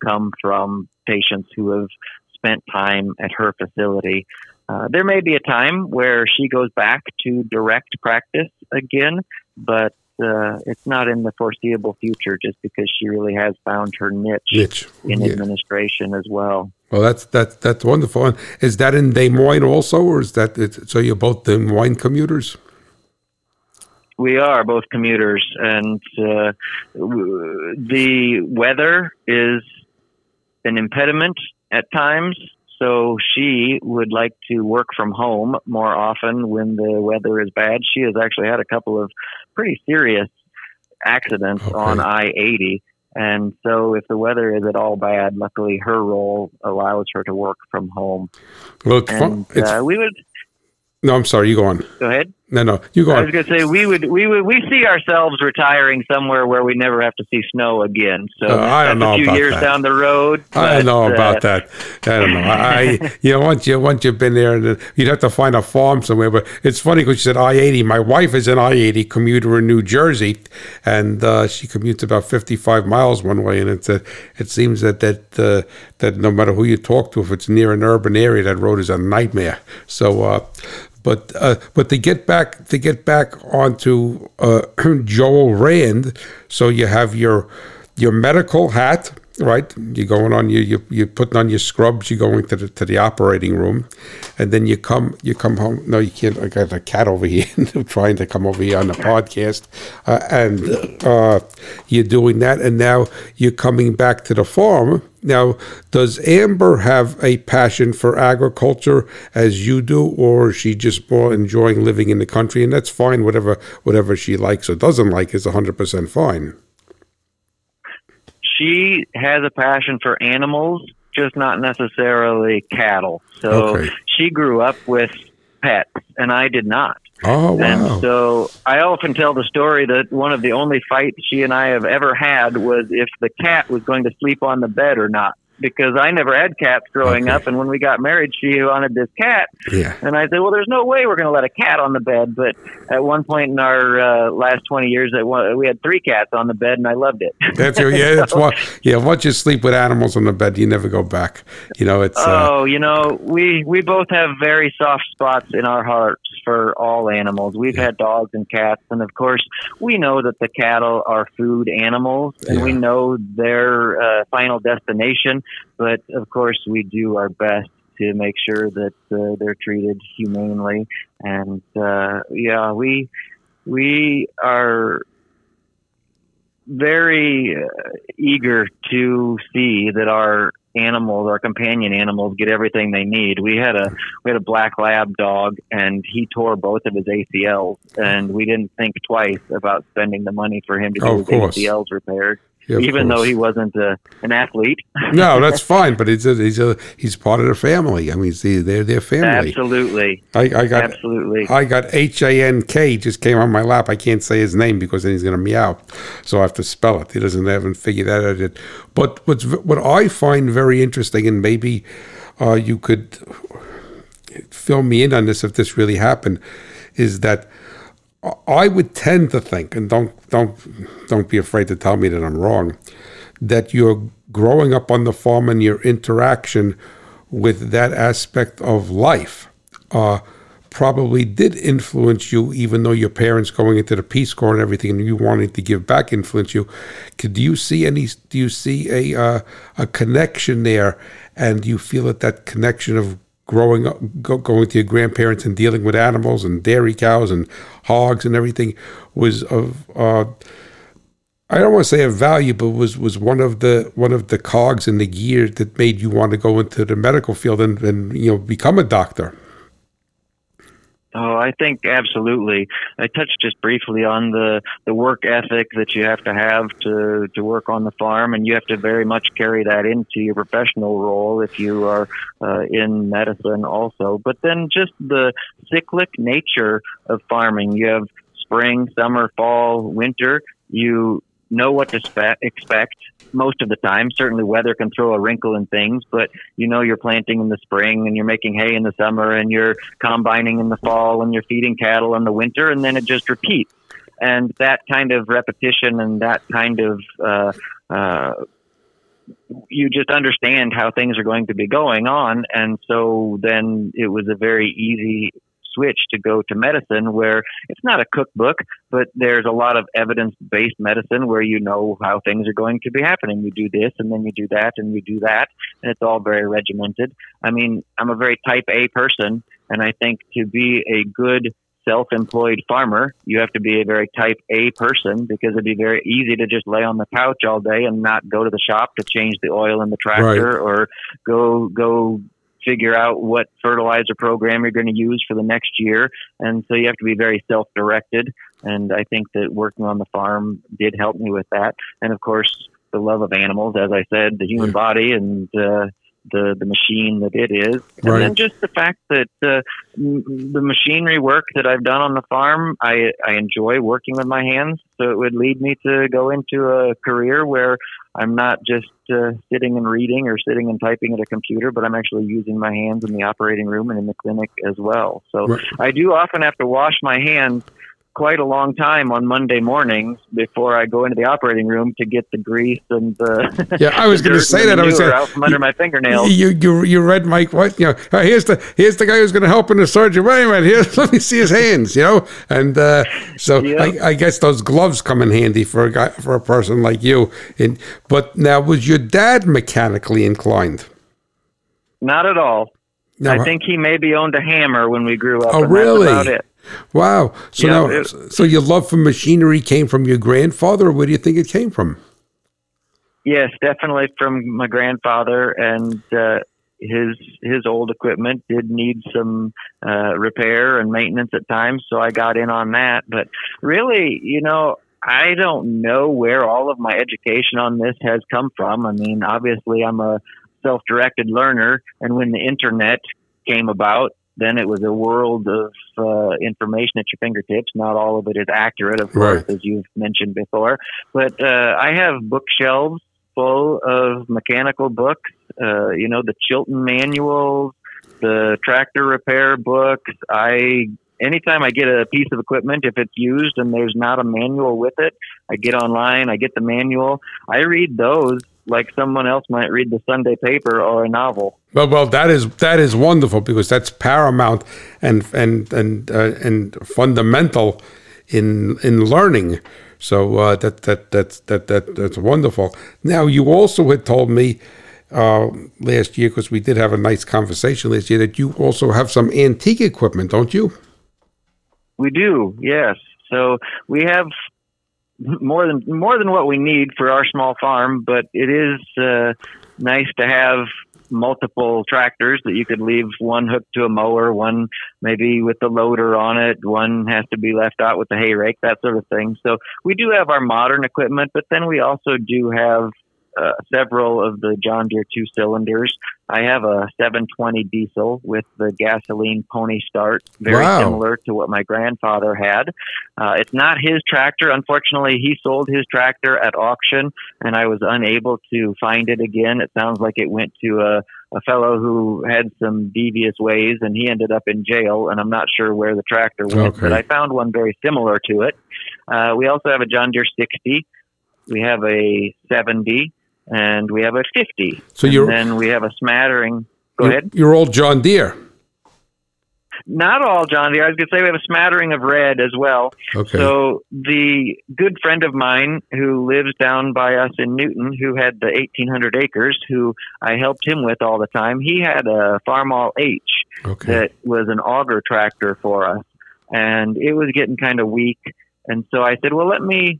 come from patients who have spent time at her facility. Uh, there may be a time where she goes back to direct practice again, but uh, it's not in the foreseeable future just because she really has found her niche, niche. in yeah. administration as well. Well, that's that's that's wonderful. And is that in Des Moines also, or is that so? You're both Des Moines commuters. We are both commuters, and uh, the weather is an impediment at times. So she would like to work from home more often when the weather is bad. She has actually had a couple of pretty serious accidents okay. on I 80 and so, if the weather is at all bad, luckily her role allows her to work from home. Well, and, uh, we would. No, I'm sorry. You go on. Go ahead. No, no, you go. I was going to say we would we would we see ourselves retiring somewhere where we never have to see snow again. So uh, I don't know a few years that. down the road. But, I don't know about uh, that. I don't know. I you know once you once you've been there, you'd have to find a farm somewhere. But it's funny because you said I eighty. My wife is an I eighty commuter in New Jersey, and uh, she commutes about fifty five miles one way. And it's a, it seems that that uh, that no matter who you talk to, if it's near an urban area, that road is a nightmare. So uh, but uh, but to get back to get back onto uh, Joel Rand, so you have your your medical hat, right? You're going on you you you're putting on your scrubs. You're going to the to the operating room, and then you come you come home. No, you can't. I got a cat over here trying to come over here on the podcast, uh, and uh, you're doing that, and now you're coming back to the farm now, does Amber have a passion for agriculture as you do, or is she just more enjoying living in the country? And that's fine, whatever whatever she likes or doesn't like is 100% fine. She has a passion for animals, just not necessarily cattle. So okay. she grew up with pets, and I did not. Oh, wow. And so I often tell the story that one of the only fights she and I have ever had was if the cat was going to sleep on the bed or not. Because I never had cats growing Okay. up, and when we got married, she wanted this cat, Yeah. and I said, "Well, there's no way we're going to let a cat on the bed." But at one point in our uh, last 20 years, one, we had three cats on the bed, and I loved it. That's yeah. That's why. Yeah. Once you sleep with animals on the bed, you never go back. You know, it's. Uh, Oh, you know, we we both have very soft spots in our hearts for all animals. We've had dogs and cats, and of course, we know that the cattle are food animals, and we know their uh, final destination. But of course, we do our best to make sure that uh, they're treated humanely. And uh, yeah, we we are very uh, eager to see that our animals, our companion animals, get everything they need. We had a we had a black lab dog, and he tore both of his ACLs, and we didn't think twice about spending the money for him to Oh, get of his course. ACLs repaired, yeah, even though he wasn't a, an athlete. no, that's fine. But he's a, he's a he's part of the family. I mean, see, they're their family. Absolutely, I, I got absolutely. I got H A N K just came on my lap. I can't say his name because then he's going to meow, so I have to spell it. He doesn't haven't figured that out yet. But what's what I find very interesting, and maybe uh, you could fill me in on this if this really happened, is that I would tend to think, and don't don't don't be afraid to tell me that I'm wrong, that you're growing up on the farm and your interaction with that aspect of life uh, probably did influence you, even though your parents going into the Peace Corps and everything, and you wanting to give back influence you. Do you see any? Do you see a uh, a connection there? And you feel that that connection of growing up, go, going to your grandparents and dealing with animals and dairy cows and hogs and everything was of uh, I don't want to say of value, but was was one of the one of the cogs in the gear that made you want to go into the medical field and, and you know become a doctor. Oh, I think absolutely. I touched just briefly on the, the work ethic that you have to have to, to work on the farm, and you have to very much carry that into your professional role if you are uh, in medicine also. But then just the cyclic nature of farming. You have spring, summer, fall, winter. You know what to spe- expect most of the time. Certainly, weather can throw a wrinkle in things, but you know you're planting in the spring and you're making hay in the summer and you're combining in the fall and you're feeding cattle in the winter, and then it just repeats. And that kind of repetition and that kind of uh, uh, you just understand how things are going to be going on, and so then it was a very easy switch to go to medicine where it's not a cookbook, but there's a lot of evidence based medicine where you know how things are going to be happening. You do this and then you do that and you do that, and it's all very regimented. I mean, I'm a very type A person, and I think to be a good self employed farmer, you have to be a very type A person because it'd be very easy to just lay on the couch all day and not go to the shop to change the oil in the tractor or go go figure out what fertilizer program you're going to use for the next year. And so you have to be very self directed. And I think that working on the farm did help me with that. And of course, the love of animals, as I said, the human body and uh, the the machine that it is, and Right. then just the fact that uh, the machinery work that I've done on the farm, I I enjoy working with my hands. So it would lead me to go into a career where I'm not just uh, sitting and reading or sitting and typing at a computer, but I'm actually using my hands in the operating room and in the clinic as well. So Right. I do often have to wash my hands quite a long time on Monday mornings before I go into the operating room to get the grease and the Yeah, I was going to say that. I was saying, out from under my fingernails. you you you read Mike what you know uh, here's the here's the guy who's going to help in the surgery wait a minute here let me see his hands you know and uh, so. I, I guess those gloves come in handy for a guy for a person like you and but now was your dad mechanically inclined Not at all. I think he maybe owned a hammer when we grew up. Oh, really? That's about it. wow so Yeah, now it- so your love for machinery came from your grandfather or where do you think it came from Yes, definitely from my grandfather and uh, his his old equipment did need some uh, repair and maintenance at times, so I got in on that. But really, you know, I don't know where all of my education on this has come from. I mean, obviously, I'm a self-directed learner, and when the internet came about, then it was a world of uh, information at your fingertips. Not all of it is accurate, of course, Right. as you've mentioned before. But uh, I have bookshelves full of mechanical books uh, you know, the Chilton manuals, the tractor repair books. I anytime I get a piece of equipment, if it's used and there's not a manual with it, I get online, I get the manual, I read those like someone else might read the Sunday paper or a novel. Well, well, that is that is wonderful because that's paramount and and and uh, and fundamental in in learning. So uh, that that that's that that that's wonderful. Now you also had told me uh, last year because we did have a nice conversation last year that you also have some antique equipment, don't you? We do, yes. So we have more than more than what we need for our small farm, but it is uh, nice to have multiple tractors that you could leave one hooked to a mower, one maybe with the loader on it, one has to be left out with the hay rake, that sort of thing. So we do have our modern equipment, but then we also do have uh, several of the John Deere two cylinders. I have a 720 diesel with the gasoline pony start, very wow. similar to what my grandfather had. Uh, it's not his tractor. Unfortunately, he sold his tractor at auction, and I was unable to find it again. It sounds like it went to a, a fellow who had some devious ways, and he ended up in jail. And I'm not sure where the tractor went, okay. but I found one very similar to it. Uh, we also have a John Deere 60. We have a 70 and we have a 50. So you then we have a smattering. Go you're, ahead. You're old John Deere. Not all John Deere. I was going to say we have a smattering of red as well. Okay. So the good friend of mine who lives down by us in Newton, who had the 1,800 acres, who I helped him with all the time, he had a Farmall H okay. that was an auger tractor for us, and it was getting kind of weak. And so I said, well, let me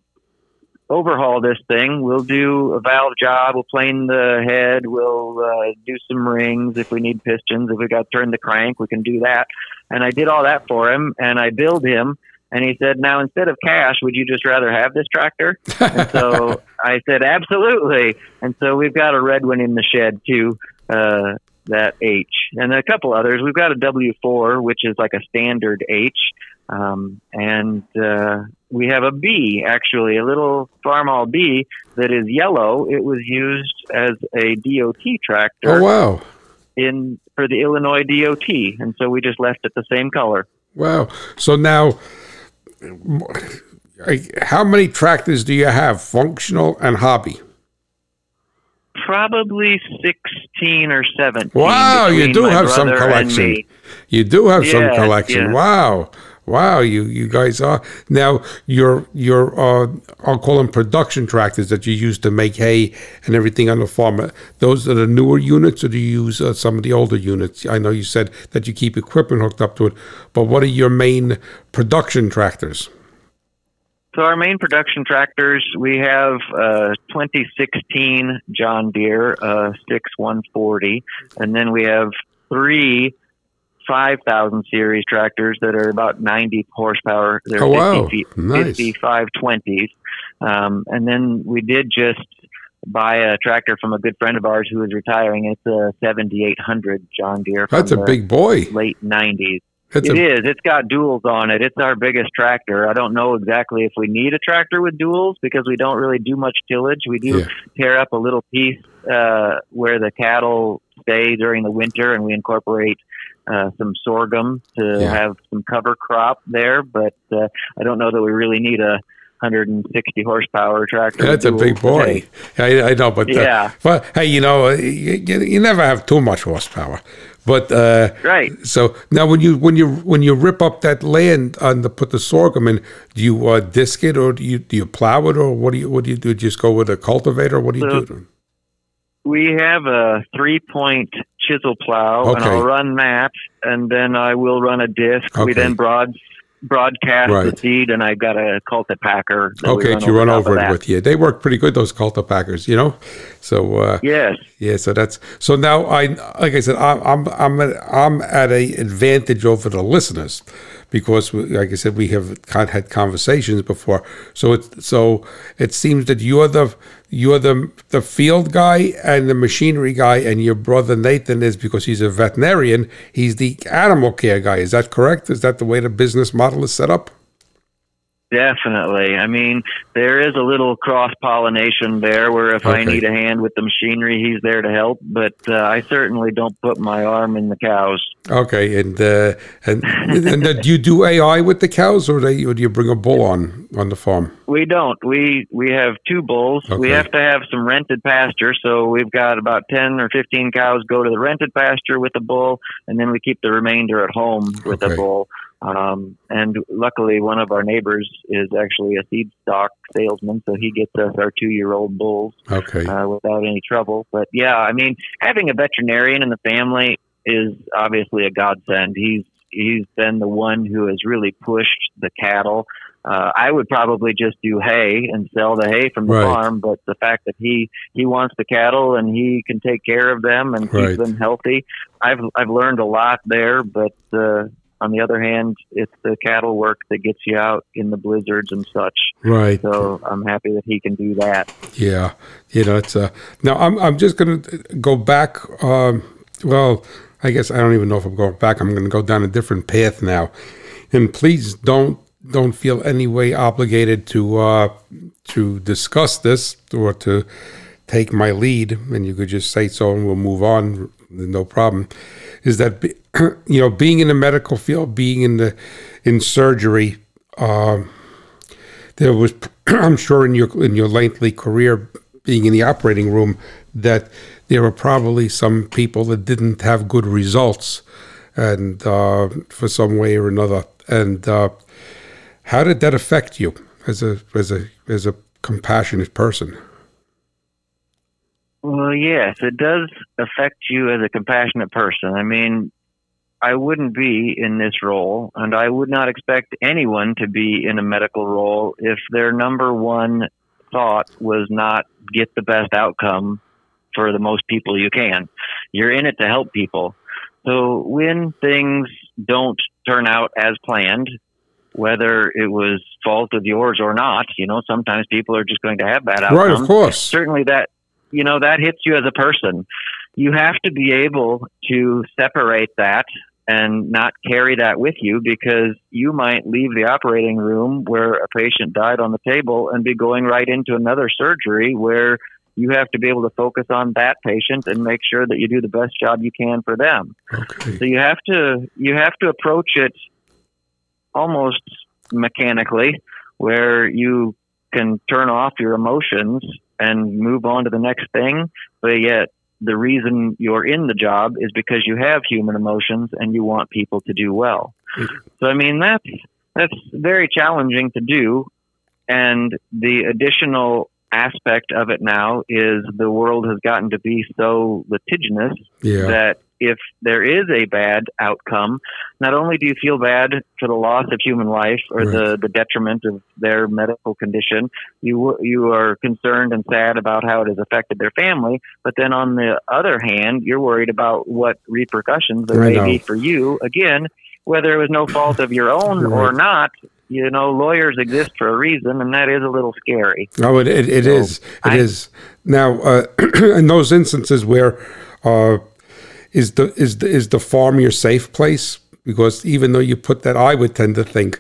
overhaul this thing. We'll do a valve job. We'll plane the head. We'll uh, do some rings if we need pistons. If we got to turn the crank, we can do that. And I did all that for him, and I billed him. And he said, "Now instead of cash, would you just rather have this tractor?" and so I said, "Absolutely." And so we've got a red one in the shed too. Uh, that H, and a couple others. We've got a W4, which is like a standard H, um, and uh, we have a B, actually, a little Farmall B that is yellow. It was used as a DOT tractor. Oh, wow. In for the Illinois DOT, and so we just left it the same color. Wow! So now, how many tractors do you have, functional and hobby? Probably sixteen or seventeen. Wow! You do have some collection. You do have yes, some collection. Yes. Wow! Wow, you you guys are now your your uh, I'll call them production tractors that you use to make hay and everything on the farm. Those are the newer units, or do you use uh, some of the older units? I know you said that you keep equipment hooked up to it, but what are your main production tractors? So our main production tractors, we have uh, 2016 John Deere uh, 6140, and then we have three 5000 series tractors that are about 90 horsepower. They're oh, wow. 50, nice. 5520s. Um, and then we did just buy a tractor from a good friend of ours who is retiring. It's a 7800 John Deere. That's a big boy. Late 90s. It's it a, is. It's got duals on it. It's our biggest tractor. I don't know exactly if we need a tractor with duals because we don't really do much tillage. We do yeah. tear up a little piece uh, where the cattle stay during the winter, and we incorporate uh, some sorghum to yeah. have some cover crop there, but uh, I don't know that we really need a 160 horsepower tractor. That's a big boy. I, I, know, but uh, yeah. but hey, you know, you, you, never have too much horsepower. But uh, right. So now, when you when you when you rip up that land and the, put the sorghum in, do you uh, disc it or do you do you plow it or what do you what do you do? Just go with a cultivator? What do you do? We have a three point chisel plow, okay. and I'll run maps, and then I will run a disc. Okay. We then broad broadcast right. the seed, and I've got a cultipacker. Okay, you run over it with you. They work pretty good, those cultipackers, you know. So uh, yes, yeah. So that's so now. I like I said, I'm I'm I'm at, I'm at a advantage over the listeners because, like I said, we have had conversations before. So it so it seems that you're the you're the the field guy and the machinery guy, and your brother Nathan is because he's a veterinarian. He's the animal care guy. Is that correct? Is that the way the business model is set up? Definitely. I mean, there is a little cross pollination there where if I need a hand with the machinery, he's there to help. But uh, I certainly don't put my arm in the cows. Okay, and uh, and and uh, do you do AI with the cows, or they or do you bring a bull on on the farm? We don't. We we have two bulls. We have to have some rented pasture, so we've got about ten or fifteen cows go to the rented pasture with the bull, and then we keep the remainder at home with Okay. the bull. Um, and luckily, one of our neighbors is actually a seed stock salesman, so he gets us our two-year-old bulls Okay, uh, without any trouble. But yeah, I mean, having a veterinarian in the family is obviously a godsend. He's he's been the one who has really pushed the cattle. Uh, I would probably just do hay and sell the hay from the Right. farm, but the fact that he he wants the cattle and he can take care of them and keep them healthy, I've I've learned a lot there. But uh, on the other hand, it's the cattle work that gets you out in the blizzards and such. right. So I'm happy that he can do that. Yeah, you know, it's uh now I'm I'm just gonna go back. Um, well, I guess I don't even know if I'm going back. I'm gonna go down a different path now, and please don't don't feel any way obligated to uh, to discuss this or to take my lead. And you could just say so, and we'll move on. No problem. Is that you know being in the medical field, being in the in surgery. Um, there was i'm sure in your in your lengthy career being in the operating room that there were probably some people that didn't have good results and uh, for some way or another and uh, how did that affect you as a as a as a compassionate person Well, yes, it does affect you as a compassionate person. I mean, I wouldn't be in this role, and I would not expect anyone to be in a medical role if their number one thought was not get the best outcome for the most people you can. You're in it to help people. So when things don't turn out as planned, whether it was fault of yours or not, you know, sometimes people are just going to have bad outcomes right of course certainly that you know that hits you as a person. You have to be able to separate that and not carry that with you because you might leave the operating room where a patient died on the table and be going right into another surgery where you have to be able to focus on that patient and make sure that you do the best job you can for them. Okay. So you have to you have to approach it almost mechanically, where you can turn off your emotions and move on to the next thing. But yet, the reason you're in the job is because you have human emotions and you want people to do well. Mm-hmm. So I mean that's that's very challenging to do, and the additional aspect of it now is the world has gotten to be so litigious yeah that if there is a bad outcome, not only do you feel bad for the loss of human life or the, the detriment of their medical condition, you you are concerned and sad about how it has affected their family. But then on the other hand, you're worried about what repercussions there I may know. be for you. Again, whether it was no fault of your own or not, you know, lawyers exist for a reason, and that is a little scary. No, it it, it is. It is I- now uh, in those instances where uh, is the is the is the farm your safe place? Because even though you put that, I would tend to think,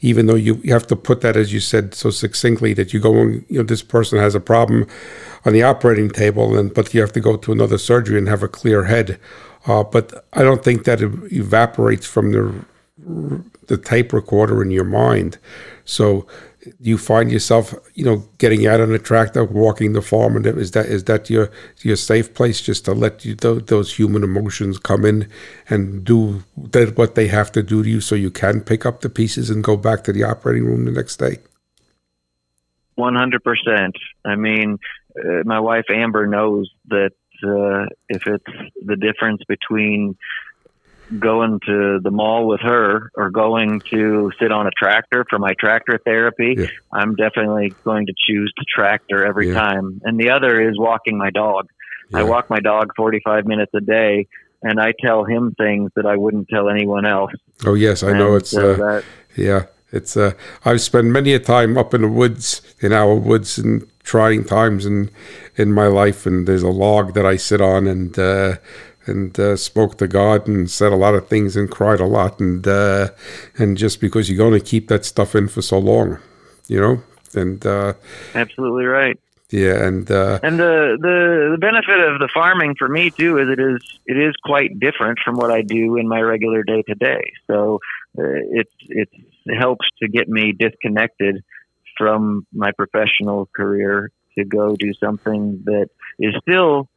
even though you, you have to put that as you said so succinctly that you go, you know, this person has a problem on the operating table, and but you have to go to another surgery and have a clear head. Uh, but I don't think that evaporates from the the tape recorder in your mind. So you find yourself, you know, getting out on a tractor, walking the farm, and is that is that your your safe place just to let you those, those human emotions come in and do that what they have to do to you, so you can pick up the pieces and go back to the operating room the next day. One hundred percent. I mean, uh, my wife Amber knows that uh, if it's the difference between going to the mall with her or going to sit on a tractor for my tractor therapy, Yeah. I'm definitely going to choose the tractor every Yeah. time. And the other is walking my dog. I walk my dog 45 minutes a day, and I tell him things that I wouldn't tell anyone else. Oh yes, I know it's uh, that, yeah, it's uh, I've spent many a time up in the woods in our woods and trying times in in my life, and there's a log that I sit on, and uh, and uh, spoke to God and said a lot of things and cried a lot and uh, and just because you're going to keep that stuff in for so long, you know, and uh, Absolutely right. yeah, and uh, And the, the the benefit of the farming for me too is it is it is quite different from what I do in my regular day to day. So uh, it it helps to get me disconnected from my professional career to go do something that is still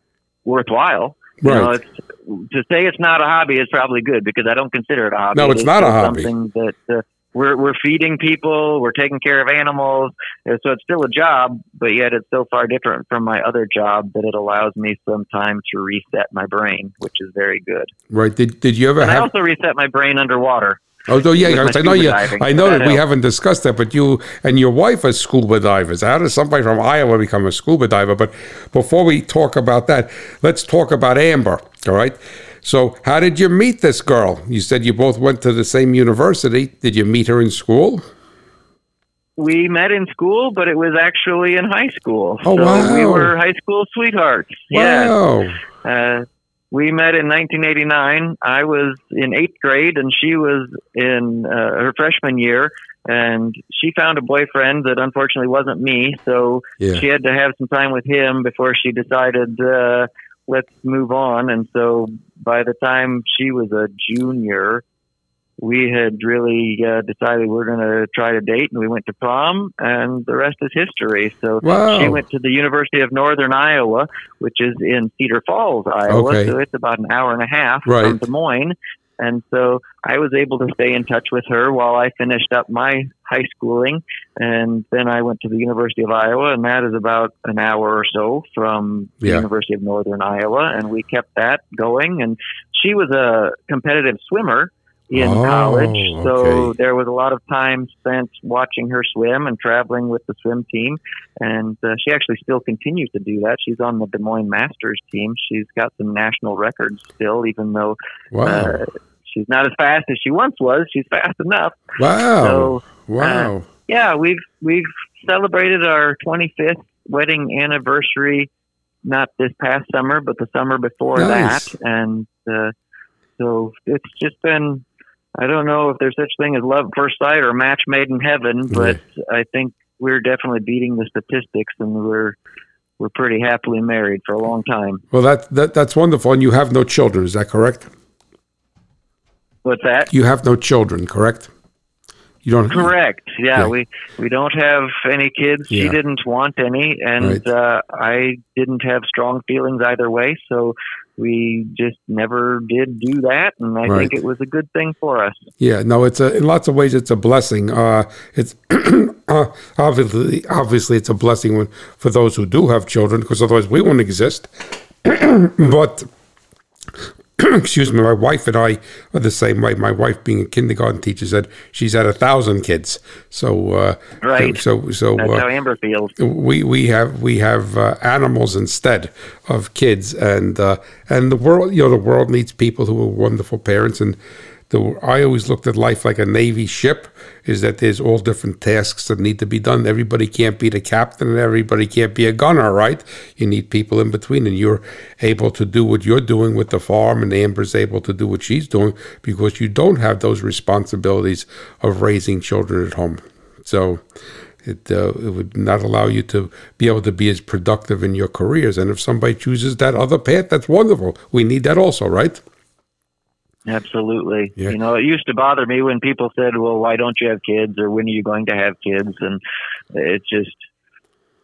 worthwhile. You know, Right. it's, to say it's not a hobby is probably good because I don't consider it a hobby. No, It it's not a hobby. Something that uh, we're we're feeding people, we're taking care of animals, so it's still a job, but yet it's so far different from my other job that it allows me some time to reset my brain, which is very good. right. Did did you ever And I also reset my brain underwater. So yeah, I know you. diving. I know That that we haven't discussed that, but you and your wife are scuba divers. How does somebody from Iowa become a scuba diver? But before we talk about that, let's talk about Amber. All right. So, how did you meet this girl? You said you both went to the same university. Did you meet her in school? We met in school, but it was actually in high school. Oh, so wow. we were high school sweethearts. Wow. Uh, we met in 1989. I was in eighth grade, and she was in uh, her freshman year. And she found a boyfriend that unfortunately wasn't me, so Yeah. she had to have some time with him before she decided uh, let's move on. And so by the time she was a junior, we had really uh, decided we are going to try to date, and we went to prom, and the rest is history. So Wow. she went to the University of Northern Iowa, which is in Cedar Falls, Iowa. Okay. So it's about an hour and a half Right. from Des Moines. And so I was able to stay in touch with her while I finished up my high schooling. And then I went to the University of Iowa, and that is about an hour or so from the Yeah. University of Northern Iowa. And we kept that going. And she was a competitive swimmer in Oh, college. So okay. there was a lot of time spent watching her swim and traveling with the swim team. And uh, she actually still continues to do that. She's on the Des Moines Masters team. She's got some national records still, even though Wow. uh, she's not as fast as she once was. She's fast enough. wow. So wow. yeah, we've we've celebrated our 25th wedding anniversary, not this past summer, but the summer before Nice. that, and uh, so it's just been. I don't know if there's such thing as love at first sight or a match made in heaven, but I think we're definitely beating the statistics, and we're we're pretty happily married for a long time. well, that, that that's wonderful. And you have no children. Is that correct? What's that? You have no children, correct? You don't. Correct. Yeah, Yeah. we we don't have any kids. Yeah. She didn't want any, and Right. uh, I didn't have strong feelings either way. So we just never did do that, and I Right. think it was a good thing for us. Yeah, no, it's a in lots of ways it's a blessing. Uh, it's uh, obviously obviously it's a blessing when, for those who do have children, because otherwise we wouldn't exist. but excuse me, my wife and I are the same way. My wife, being a kindergarten teacher, said she's had a thousand kids. So uh, Right. So so That's uh, how Amber feels. we we have we have uh, animals instead of kids, and uh, and the world you know the world needs people who are wonderful parents. And the I always looked at life like a navy ship, is that there's all different tasks that need to be done. Everybody can't be the captain, and everybody can't be a gunner, right? You need people in between, and you're able to do what you're doing with the farm, and Amber's able to do what she's doing because you don't have those responsibilities of raising children at home. So it, uh, it would not allow you to be able to be as productive in your careers. And if somebody chooses that other path, that's wonderful. We need that also, right? Absolutely. Yeah. You know, it used to bother me when people said, "Well, why don't you have kids?" or "When are you going to have kids?" And it's just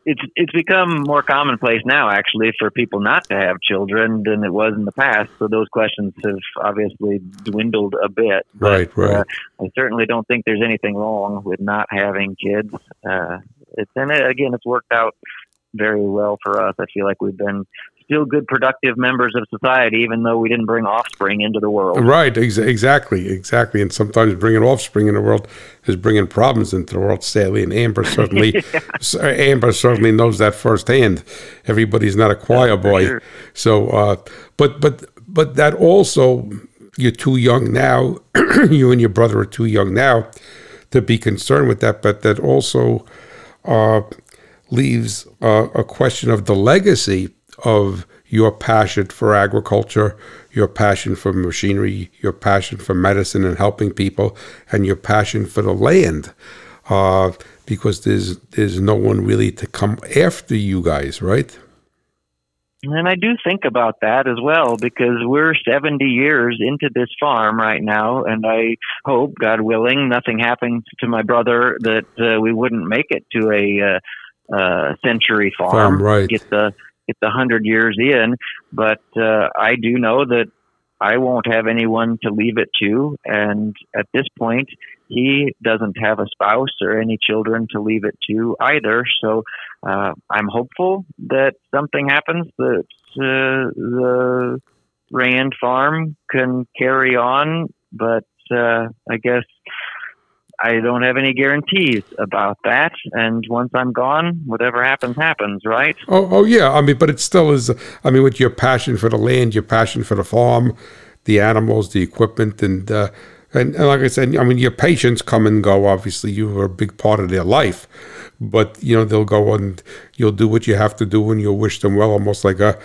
it's it's become more commonplace now, actually, for people not to have children than it was in the past. So those questions have obviously dwindled a bit. But, Right, right. Uh, I certainly don't think there's anything wrong with not having kids. Uh, it's and it, again, it's worked out very well for us. I feel like we've been still good, productive members of society, even though we didn't bring offspring into the world. Right, ex- exactly, exactly. And sometimes bringing offspring in the world is bringing problems into the world, sadly. And Amber certainly, s- Amber certainly knows that firsthand. Everybody's not a choir boy, sure. so. Uh, but but but that also, you're too young now. you and your brother are too young now to be concerned with that. But that also uh, leaves uh, a question of the legacy of your passion for agriculture, your passion for machinery, your passion for medicine and helping people, and your passion for the land. Uh, because there's there's no one really to come after you guys, right? And I do think about that as well because we're 70 years into this farm right now, and I hope, God willing, nothing happens to my brother that uh, we wouldn't make it to a uh, uh, century farm, farm right. get the get a hundred years in. But uh, I do know that I won't have anyone to leave it to, and at this point, he doesn't have a spouse or any children to leave it to either. So uh, I'm hopeful that something happens that uh, the Rand farm can carry on, but uh, I guess I don't have any guarantees about that. And once I'm gone, whatever happens, happens, right? Oh, oh yeah. I mean, but it still is. I mean, with your passion for the land, your passion for the farm, the animals, the equipment, and uh, and, and, like I said, I mean, your patients come and go. Obviously, you are a big part of their life, but you know they'll go and you'll do what you have to do, and you'll wish them well, almost like a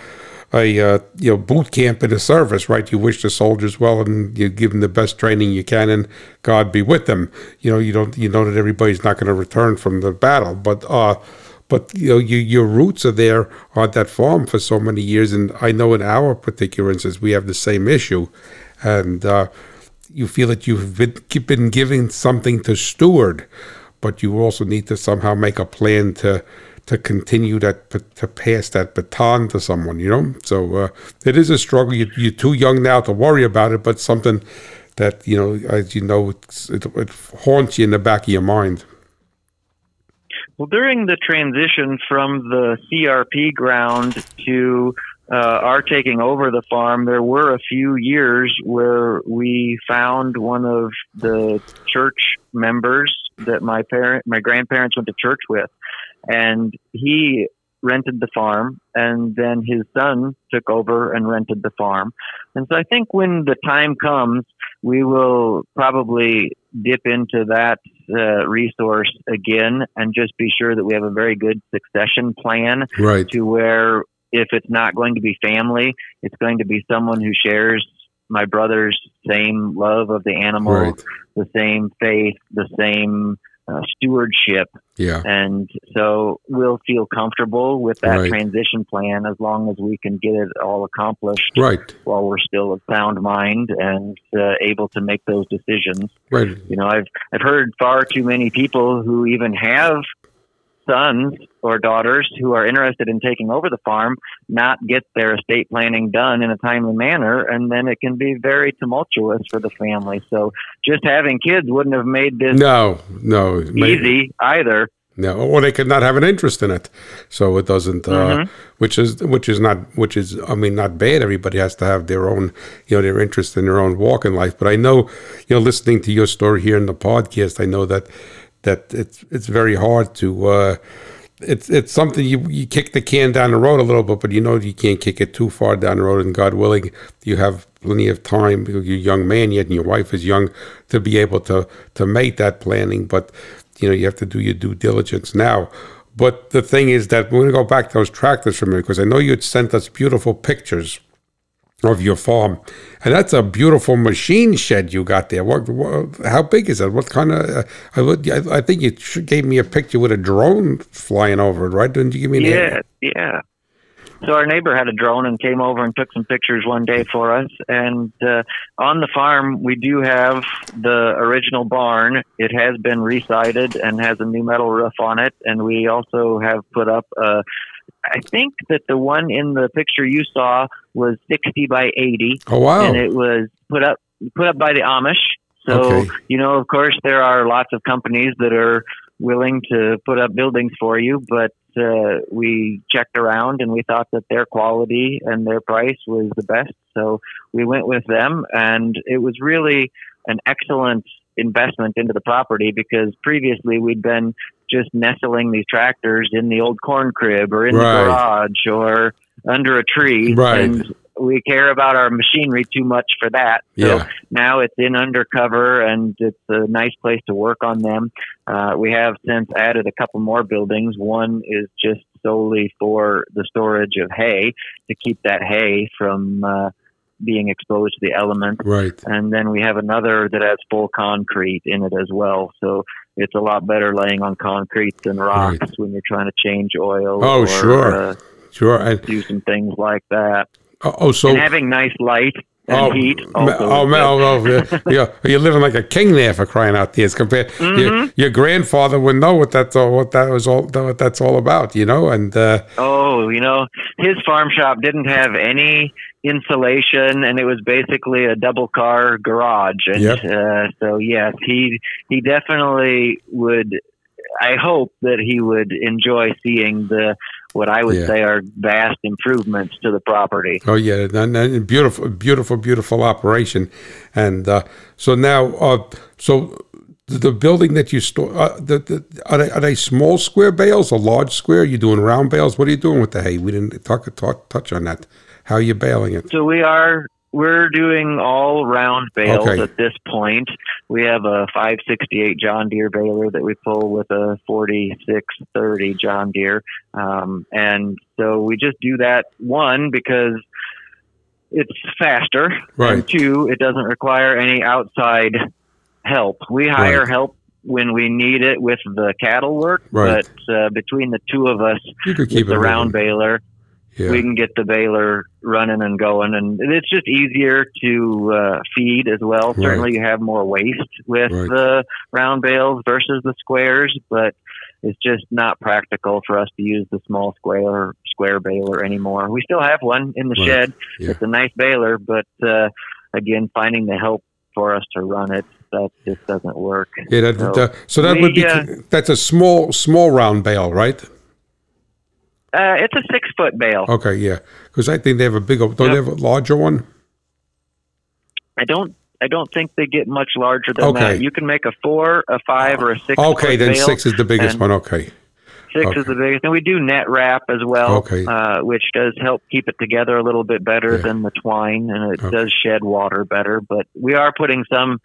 a uh, you know boot camp in the service, right? You wish the soldiers well, and you give them the best training you can, and God be with them. You know, you don't you know that everybody's not going to return from the battle, but uh, but you know you, your roots are there on that farm for so many years, and I know in our particular instance we have the same issue, and. Uh, you feel that you've been, been given something to steward, but you also need to somehow make a plan to to continue that to pass that baton to someone. You know, so uh, it is a struggle. You, you're too young now to worry about it, but something that you know, as you know, it, it haunts you in the back of your mind. Well, during the transition from the CRP ground to uh, our taking over the farm, there were a few years where we found one of the church members that my parent, my grandparents went to church with, and he rented the farm, and then his son took over and rented the farm. And so I think when the time comes, we will probably dip into that uh, resource again and just be sure that we have a very good succession plan right. to where if it's not going to be family, it's going to be someone who shares my brother's same love of the animal, right. the same faith, the same uh, stewardship. Yeah. And so we'll feel comfortable with that right. transition plan as long as we can get it all accomplished right. while we're still of sound mind and uh, able to make those decisions. Right. You know, I've I've heard far too many people who even have sons or daughters who are interested in taking over the farm not get their estate planning done in a timely manner, and then it can be very tumultuous for the family. So just having kids wouldn't have made this no no easy either. No, or they could not have an interest in it, so it doesn't. Uh, mm-hmm. Which is which is not which is I mean not bad. Everybody has to have their own you know their interest in their own walk in life. But I know you know listening to your story here in the podcast, I know that that it's it's very hard to. Uh, it's it's something you you kick the can down the road a little bit, but you know you can't kick it too far down the road. And God willing, you have plenty of time. You're a young man yet, and your wife is young to be able to to make that planning. But you know you have to do your due diligence now. But the thing is that we're going to go back to those tractors for a minute because I know you had sent us beautiful pictures of your farm, and that's a beautiful machine shed you got there. What, what how big is it? What kind of? Uh, I, would, I, I think you gave me a picture with a drone flying over it, right? Didn't you give me? An yeah, yeah. So our neighbor had a drone and came over and took some pictures one day for us. And uh, on the farm, we do have the original barn. It has been resided and has a new metal roof on it. And we also have put up a I think that the one in the picture you saw was 60 by 80. Oh wow! And it was put up put up by the Amish. So okay. you know, of course, there are lots of companies that are willing to put up buildings for you, but uh, we checked around and we thought that their quality and their price was the best. So we went with them, and it was really an excellent investment into the property because previously we'd been just nestling these tractors in the old corn crib or in right. the garage or under a tree. Right. And we care about our machinery too much for that. So yeah. now it's in undercover and it's a nice place to work on them. Uh, we have since added a couple more buildings. One is just solely for the storage of hay to keep that hay from uh, being exposed to the elements. Right. And then we have another that has full concrete in it as well. So it's a lot better laying on concrete than rocks Right. when you're trying to change oil. Oh, or, sure. Uh, Sure. And do some things like that. oh, oh, so and having nice light and oh, heat. Also oh, oh, oh, yeah, yeah, you're living like a king there for crying out there. As compared, Mm-hmm. your, your grandfather would know what that's all, what that was all, what that's all about, you know. And uh, Oh, you know, his farm shop didn't have any insulation, and it was basically a double car garage. And Yep. uh, so, yes, he he definitely would. I hope that he would enjoy seeing the what I would Yeah. say are vast improvements to the property. Oh yeah, and, and beautiful, beautiful, beautiful operation, and uh, so now, uh, so the, building that you store, uh, the, the, are, they, are they small square bales or large square? Are you doing round bales? What are you doing with the hay? We didn't talk, talk touch on that. How are you baling it? So we are we're doing all round bales Okay. at this point. We have a 568 John Deere baler that we pull with a 4630 John Deere, um, and so we just do that one because it's faster, Right. and two, it doesn't require any outside help. We hire Right. help when we need it with the cattle work, Right. but uh, between the two of us, You could keep with it the round moving. baler, Yeah. we can get the baler running and going and it's just easier to uh, feed as well Right. certainly you have more waste with Right. the round bales versus the squares but it's just not practical for us to use the small square square baler anymore we still have one in the Right. shed Yeah. it's a nice baler but uh, again finding the help for us to run it that just doesn't work yeah, that, so that- so that we, would be uh, that's a small small round bale, right? Uh, it's a six foot bale Okay, yeah, because I think they have a bigger. Don't they have a larger one? I don't. I don't think they get much larger than Okay. that. You can make a four, a five, or a six. Okay, then bale. six is the biggest one. Okay, Six okay. is the biggest, and we do net wrap as well, Okay. uh, which does help keep it together a little bit better Yeah. than the twine, and it Okay. does shed water better. But we are putting some.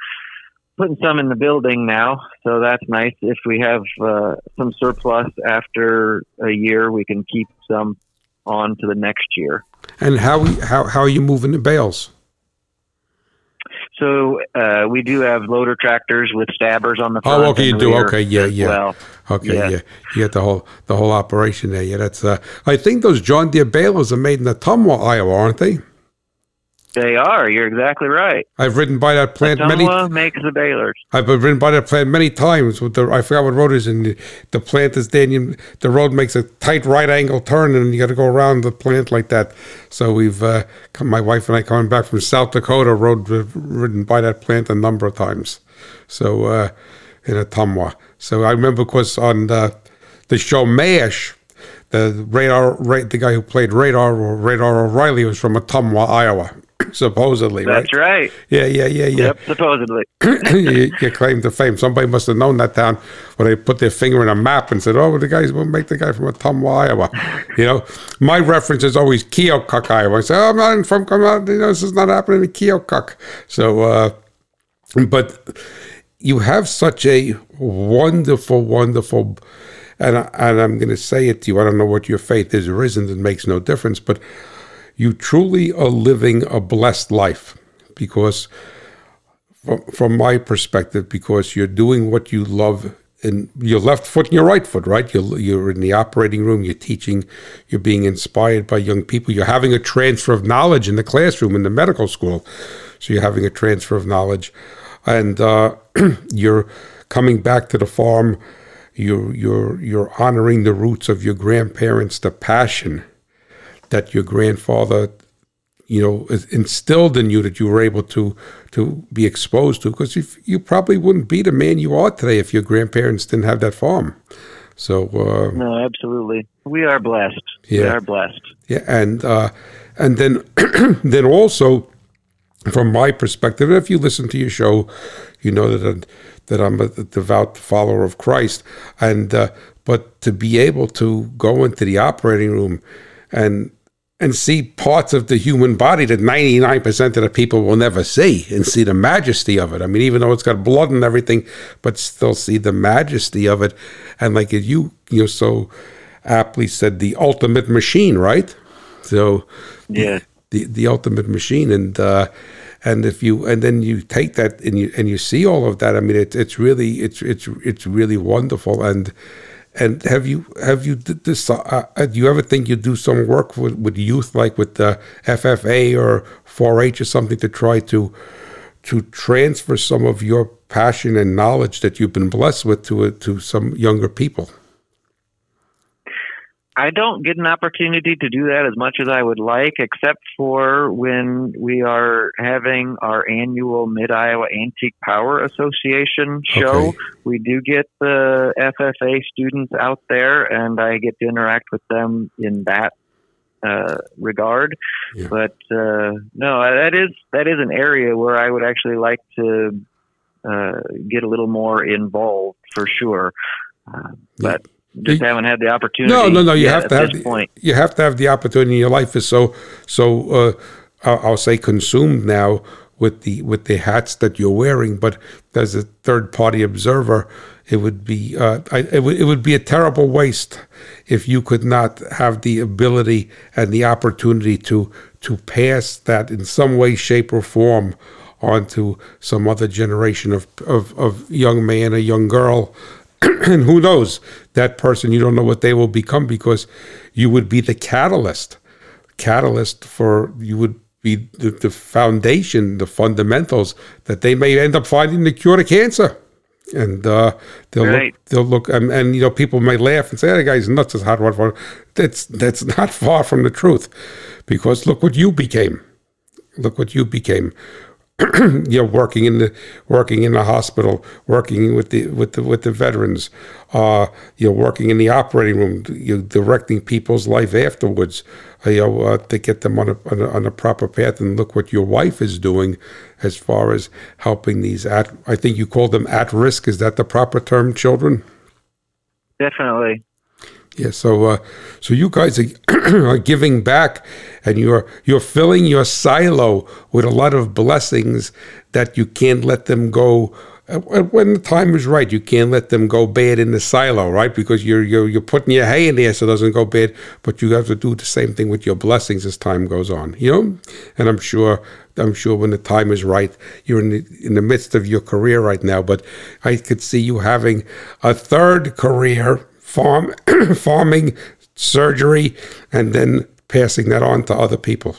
Putting some in the building now, so that's nice. If we have uh, some surplus after a year, we can keep some on to the next year. and how how how are you moving the bales? So uh, we do have loader tractors with stabbers on the front. Oh, okay, you do. Okay, yeah, yeah. Well, Okay, Yeah. yeah, you get the whole the whole operation there. Yeah, that's. Uh, I think those John Deere balers are made in the Ottumwa, Iowa, aren't they? They are. You're exactly right. I've ridden by that plant many. Tumwa makes the balers. I've been ridden by that plant many times. With the I forgot what road is, and the, the plant is there. And you, the road makes a tight right angle turn, and you got to go around the plant like that. So we've uh, come, my wife and I coming back from South Dakota rode ridden by that plant a number of times. So uh, in Ottumwa. So I remember, of course, on the, the show Mash. The radar, the guy who played Radar or Radar O'Reilly was from Ottumwa, Iowa, supposedly, right? That's right. Yeah, yeah, yeah, yeah Yep, supposedly. you, you claim to fame. Somebody must have known that town where they put their finger in a map and said, "Oh, the guys will make the guy from Ottumwa, Iowa." You know, my reference is always Keokuk, Iowa. I say, "Oh, I'm not from, come out, you know, this is not happening in Keokuk." So, uh, but you have such a wonderful, wonderful, and I, and I'm going to say it to you. I don't know what your faith is or isn't. It makes no difference, but you truly are living a blessed life because from, from my perspective because you're doing what you love in your left foot and your right foot, right? You're, you're in the operating room, you're teaching, you're being inspired by young people, you're having a transfer of knowledge in the classroom, in the medical school. So you're having a transfer of knowledge. And uh, you're coming back to the farm, you're, you're, you're honoring the roots of your grandparents, the passion that your grandfather you know is instilled in you that you were able to to be exposed to because you probably wouldn't be the man you are today if your grandparents didn't have that farm so uh, No, absolutely. We are blessed. We are blessed. yeah and uh, and then then also from my perspective if you listen to your show you know that that I'm a devout follower of Christ and uh, but to be able to go into the operating room and and see parts of the human body that 99% of the people will never see and see the majesty of it. I mean, even though it's got blood and everything, but still see the majesty of it. And like you, you know, so aptly said the ultimate machine, right? So, yeah, the the ultimate machine, and uh, and if you and then you take that and you and you see all of that, I mean, it's it's really it's it's it's really wonderful. And and have you have you this? Uh, uh, do you ever think you do some work with, with youth, like with the FFA or 4-H or something, to try to to transfer some of your passion and knowledge that you've been blessed with to to some younger people? I don't get an opportunity to do that as much as I would like, except for when we are having our annual Mid Iowa Antique Power Association show. Okay. We do get the FFA students out there, and I get to interact with them in that uh, regard. Yeah. But uh, no, that is that is an area where I would actually like to uh, get a little more involved for sure. Uh, but just haven't had the opportunity. No, no, no. You have to have the, point. You have to have the opportunity. Your life is so so. Uh, I'll, I'll say consumed now with the with the hats that you're wearing. But as a third party observer, it would be uh, I, it, would, it would be a terrible waste if you could not have the ability and the opportunity to to pass that in some way, shape, or form onto some other generation of, of, of young man or young girl and who knows that person you don't know what they will become because you would be the catalyst catalyst for you would be the, the foundation the fundamentals that they may end up finding the cure to cancer and uh, they'll right. look, they'll look, and, and, you know, people may laugh and say, "That guy's nuts." As hot one, that's that's not far from the truth, because look what you became. Look what you became. you know, working in the working in the hospital, working with the with the with the veterans, uh, you know, working in the operating room, you know, directing people's life afterwards, uh, you know, uh, to get them on a, on a, on a proper path. And look what your wife is doing as far as helping these at. I think you call them at risk. Is that the proper term, children? Definitely. Yeah, so uh, so you guys are, are giving back, and you're you're filling your silo with a lot of blessings that you can't let them go. Uh, when the time is right, you can't let them go bad in the silo, right? Because you're you're you're putting your hay in there so it doesn't go bad. But you have to do the same thing with your blessings as time goes on, you know. And I'm sure I'm sure when the time is right, you're in the, in the midst of your career right now. But I could see you having a third career farm, farming, surgery, and then passing that on to other people.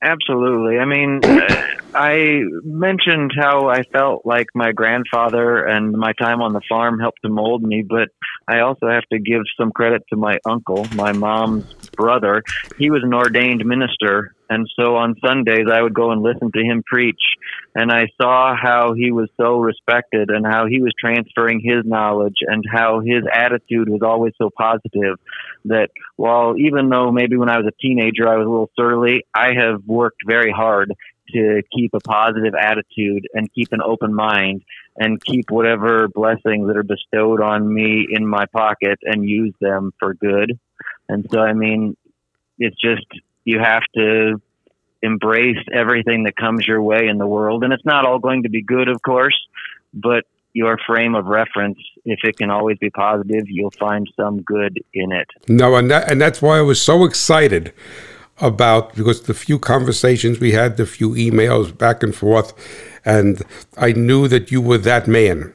Absolutely. I mean, uh, I mentioned how I felt like my grandfather and my time on the farm helped to mold me, but I also have to give some credit to my uncle, my mom's brother. He was an ordained minister and so on Sundays, I would go and listen to him preach. And I saw how he was so respected and how he was transferring his knowledge and how his attitude was always so positive that while even though maybe when I was a teenager I was a little surly, I have worked very hard to keep a positive attitude and keep an open mind and keep whatever blessings that are bestowed on me in my pocket and use them for good. And so, I mean, it's just you have to embrace everything that comes your way in the world. And it's not all going to be good, of course, but your frame of reference, if it can always be positive, you'll find some good in it. No, and that, and that's why I was so excited about because the few conversations we had, the few emails back and forth, and I knew that you were that man.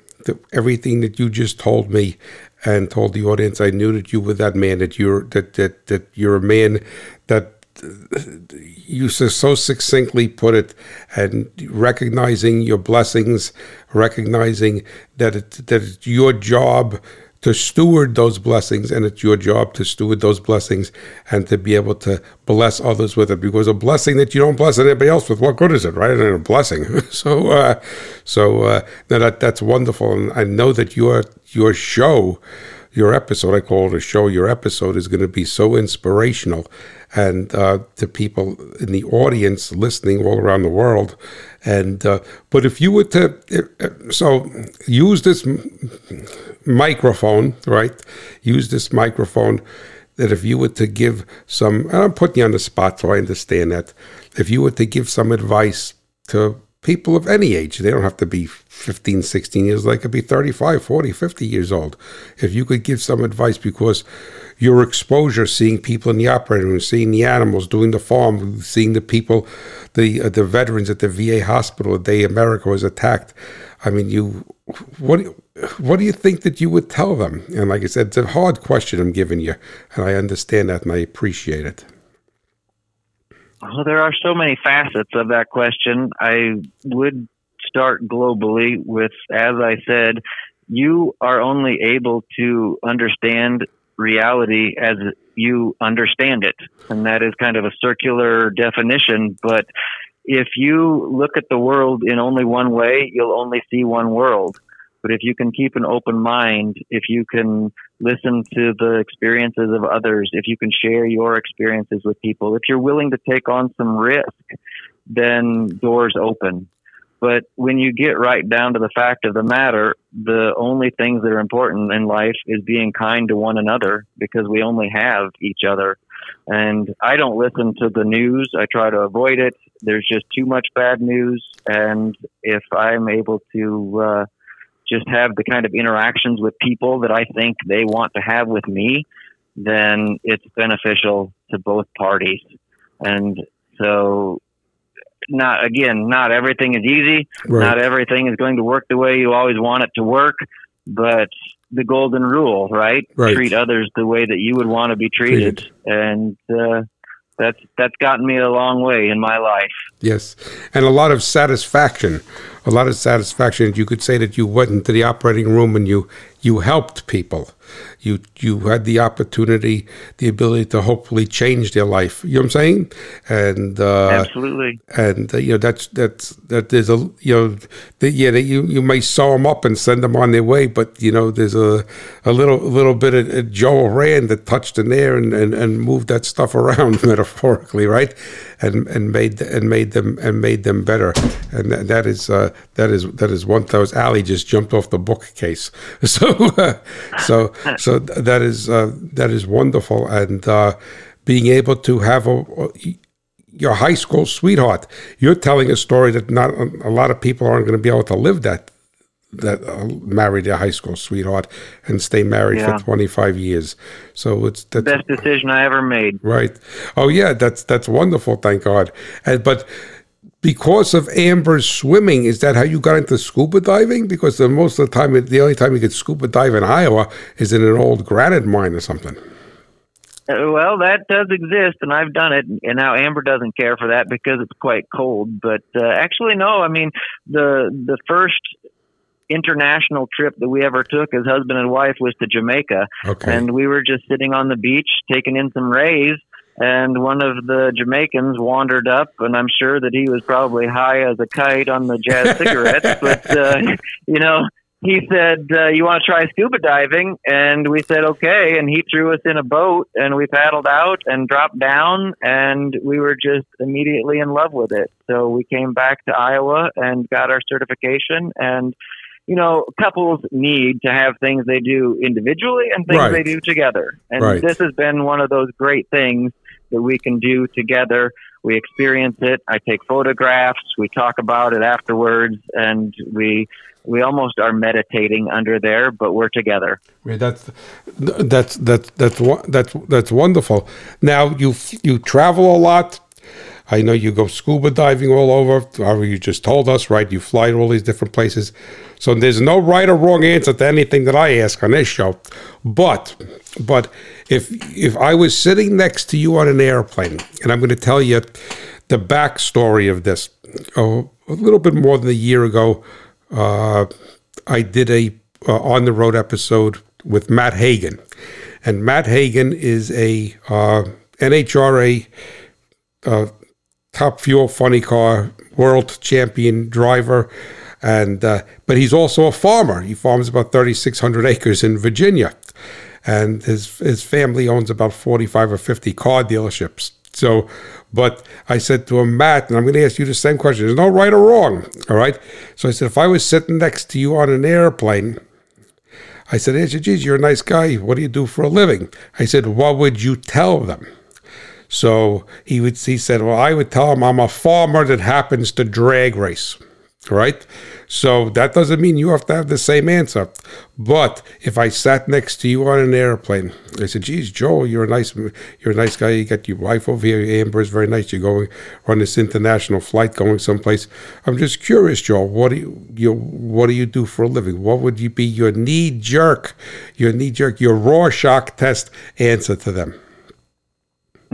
Everything that you just told me and told the audience, I knew that you were that man. That you're that that that you're a man that you so succinctly put it, and recognizing your blessings, recognizing that it, that it's your job to steward those blessings, and it's your job to steward those blessings and to be able to bless others with it. Because a blessing that you don't bless anybody else with, what good is it, right? And a blessing. so, uh, so uh, that that's wonderful, and I know that your your show your episode, I call it a show, your episode is going to be so inspirational and uh, to people in the audience listening all around the world. And uh, but if you were to uh, so use this microphone, right? Use this microphone. That if you were to give some, I'm putting you on the spot, so I understand that. If you were to give some advice to people of any age. They don't have to be 15, 16 years. They could be 35, 40, 50 years old. If you could give some advice because your exposure, seeing people in the operating room, seeing the animals, doing the farm, seeing the people, the uh, the veterans at the VA hospital the day America was attacked. I mean, you what what do you think that you would tell them? And like I said, it's a hard question I'm giving you, and I understand that and I appreciate it. Well, there are so many facets of that question. I would start globally with, as I said, you are only able to understand reality as you understand it. And that is kind of a circular definition. But if you look at the world in only one way, you'll only see one world. But if you can keep an open mind, if you can listen to the experiences of others, if you can share your experiences with people, if you're willing to take on some risk, then doors open. But when you get right down to the fact of the matter, the only things that are important in life is being kind to one another because we only have each other. And I don't listen to the news. I try to avoid it. There's just too much bad news. And if I'm able to, uh, just have the kind of interactions with people that I think they want to have with me, then it's beneficial to both parties. And so, not again, not everything is easy. Right. Not everything is going to work the way you always want it to work, but the golden rule, right? right. Treat others the way that you would want to be treated. treated. And uh, that's that's gotten me a long way in my life. Yes, and a lot of satisfaction a lot of satisfaction. You could say that you went into the operating room and you you helped people. You you had the opportunity, the ability to hopefully change their life. You know what I'm saying? And uh, absolutely. And uh, you know that's that's that there's a you know the, yeah that you you may sew them up and send them on their way, but you know there's a a little little bit of Joel Rand that touched in there and, and, and moved that stuff around metaphorically, right? And and made and made them and made them better. And that, is uh, that is that is one. Was Ali just jumped off the bookcase. So uh, so so that is uh, that is wonderful, and uh, being able to have a, your high school sweetheart. You're telling a story that not a lot of people aren't going to be able to live that that uh, married a high school sweetheart and stay married yeah. for 25 years. So it's the best decision I ever made. Right. Oh yeah, that's that's wonderful. Thank God. And but because of Amber's swimming, is that how you got into scuba diving? Because the, most of the time, the only time you could scuba dive in Iowa is in an old granite mine or something. Uh, well, that does exist, and I've done it. And now Amber doesn't care for that because it's quite cold. But uh, actually, no. I mean, the the first international trip that we ever took as husband and wife was to Jamaica, okay. and we were just sitting on the beach taking in some rays and one of the Jamaicans wandered up, and I'm sure that he was probably high as a kite on the jazz cigarettes. But uh, you know, he said, uh, "You want to try scuba diving?" And we said, "Okay." And he threw us in a boat, and we paddled out and dropped down, and we were just immediately in love with it. So we came back to Iowa and got our certification and you know, couples need to have things they do individually and things right. they do together. And right. this has been one of those great things that we can do together. We experience it. I take photographs. We talk about it afterwards, and we we almost are meditating under there, but we're together. Yeah, that's that's that's that's that's that's wonderful. Now you you travel a lot. I know you go scuba diving all over. You just told us, right? You fly to all these different places. So there's no right or wrong answer to anything that I ask on this show. But but if if I was sitting next to you on an airplane, and I'm going to tell you the backstory of this, oh, a little bit more than a year ago, uh, I did a uh, on the road episode with Matt Hagan, and Matt Hagan is a uh, NHRA uh, top fuel funny car world champion driver and uh, but he's also a farmer. He farms about 3,600 acres in Virginia, and his his family owns about 45 or 50 car dealerships. So, but I said to him, Matt, and I'm going to ask you the same question. There's no right or wrong, all right? So I said, if I was sitting next to you on an airplane, I said, hey, geez, you're a nice guy. What do you do for a living? I said, what would you tell them? So he would. He said, "Well, I would tell him I'm a farmer that happens to drag race." right? So that doesn't mean you have to have the same answer. But if I sat next to you on an airplane, I said, "Geez, Joel, you're a nice, you're a nice guy. You got your wife over here. Amber is very nice. You're going on this international flight, going someplace. I'm just curious, Joel. What do you, you what do you do for a living? What would you be your knee jerk, your knee jerk, your Rorschach test answer to them?"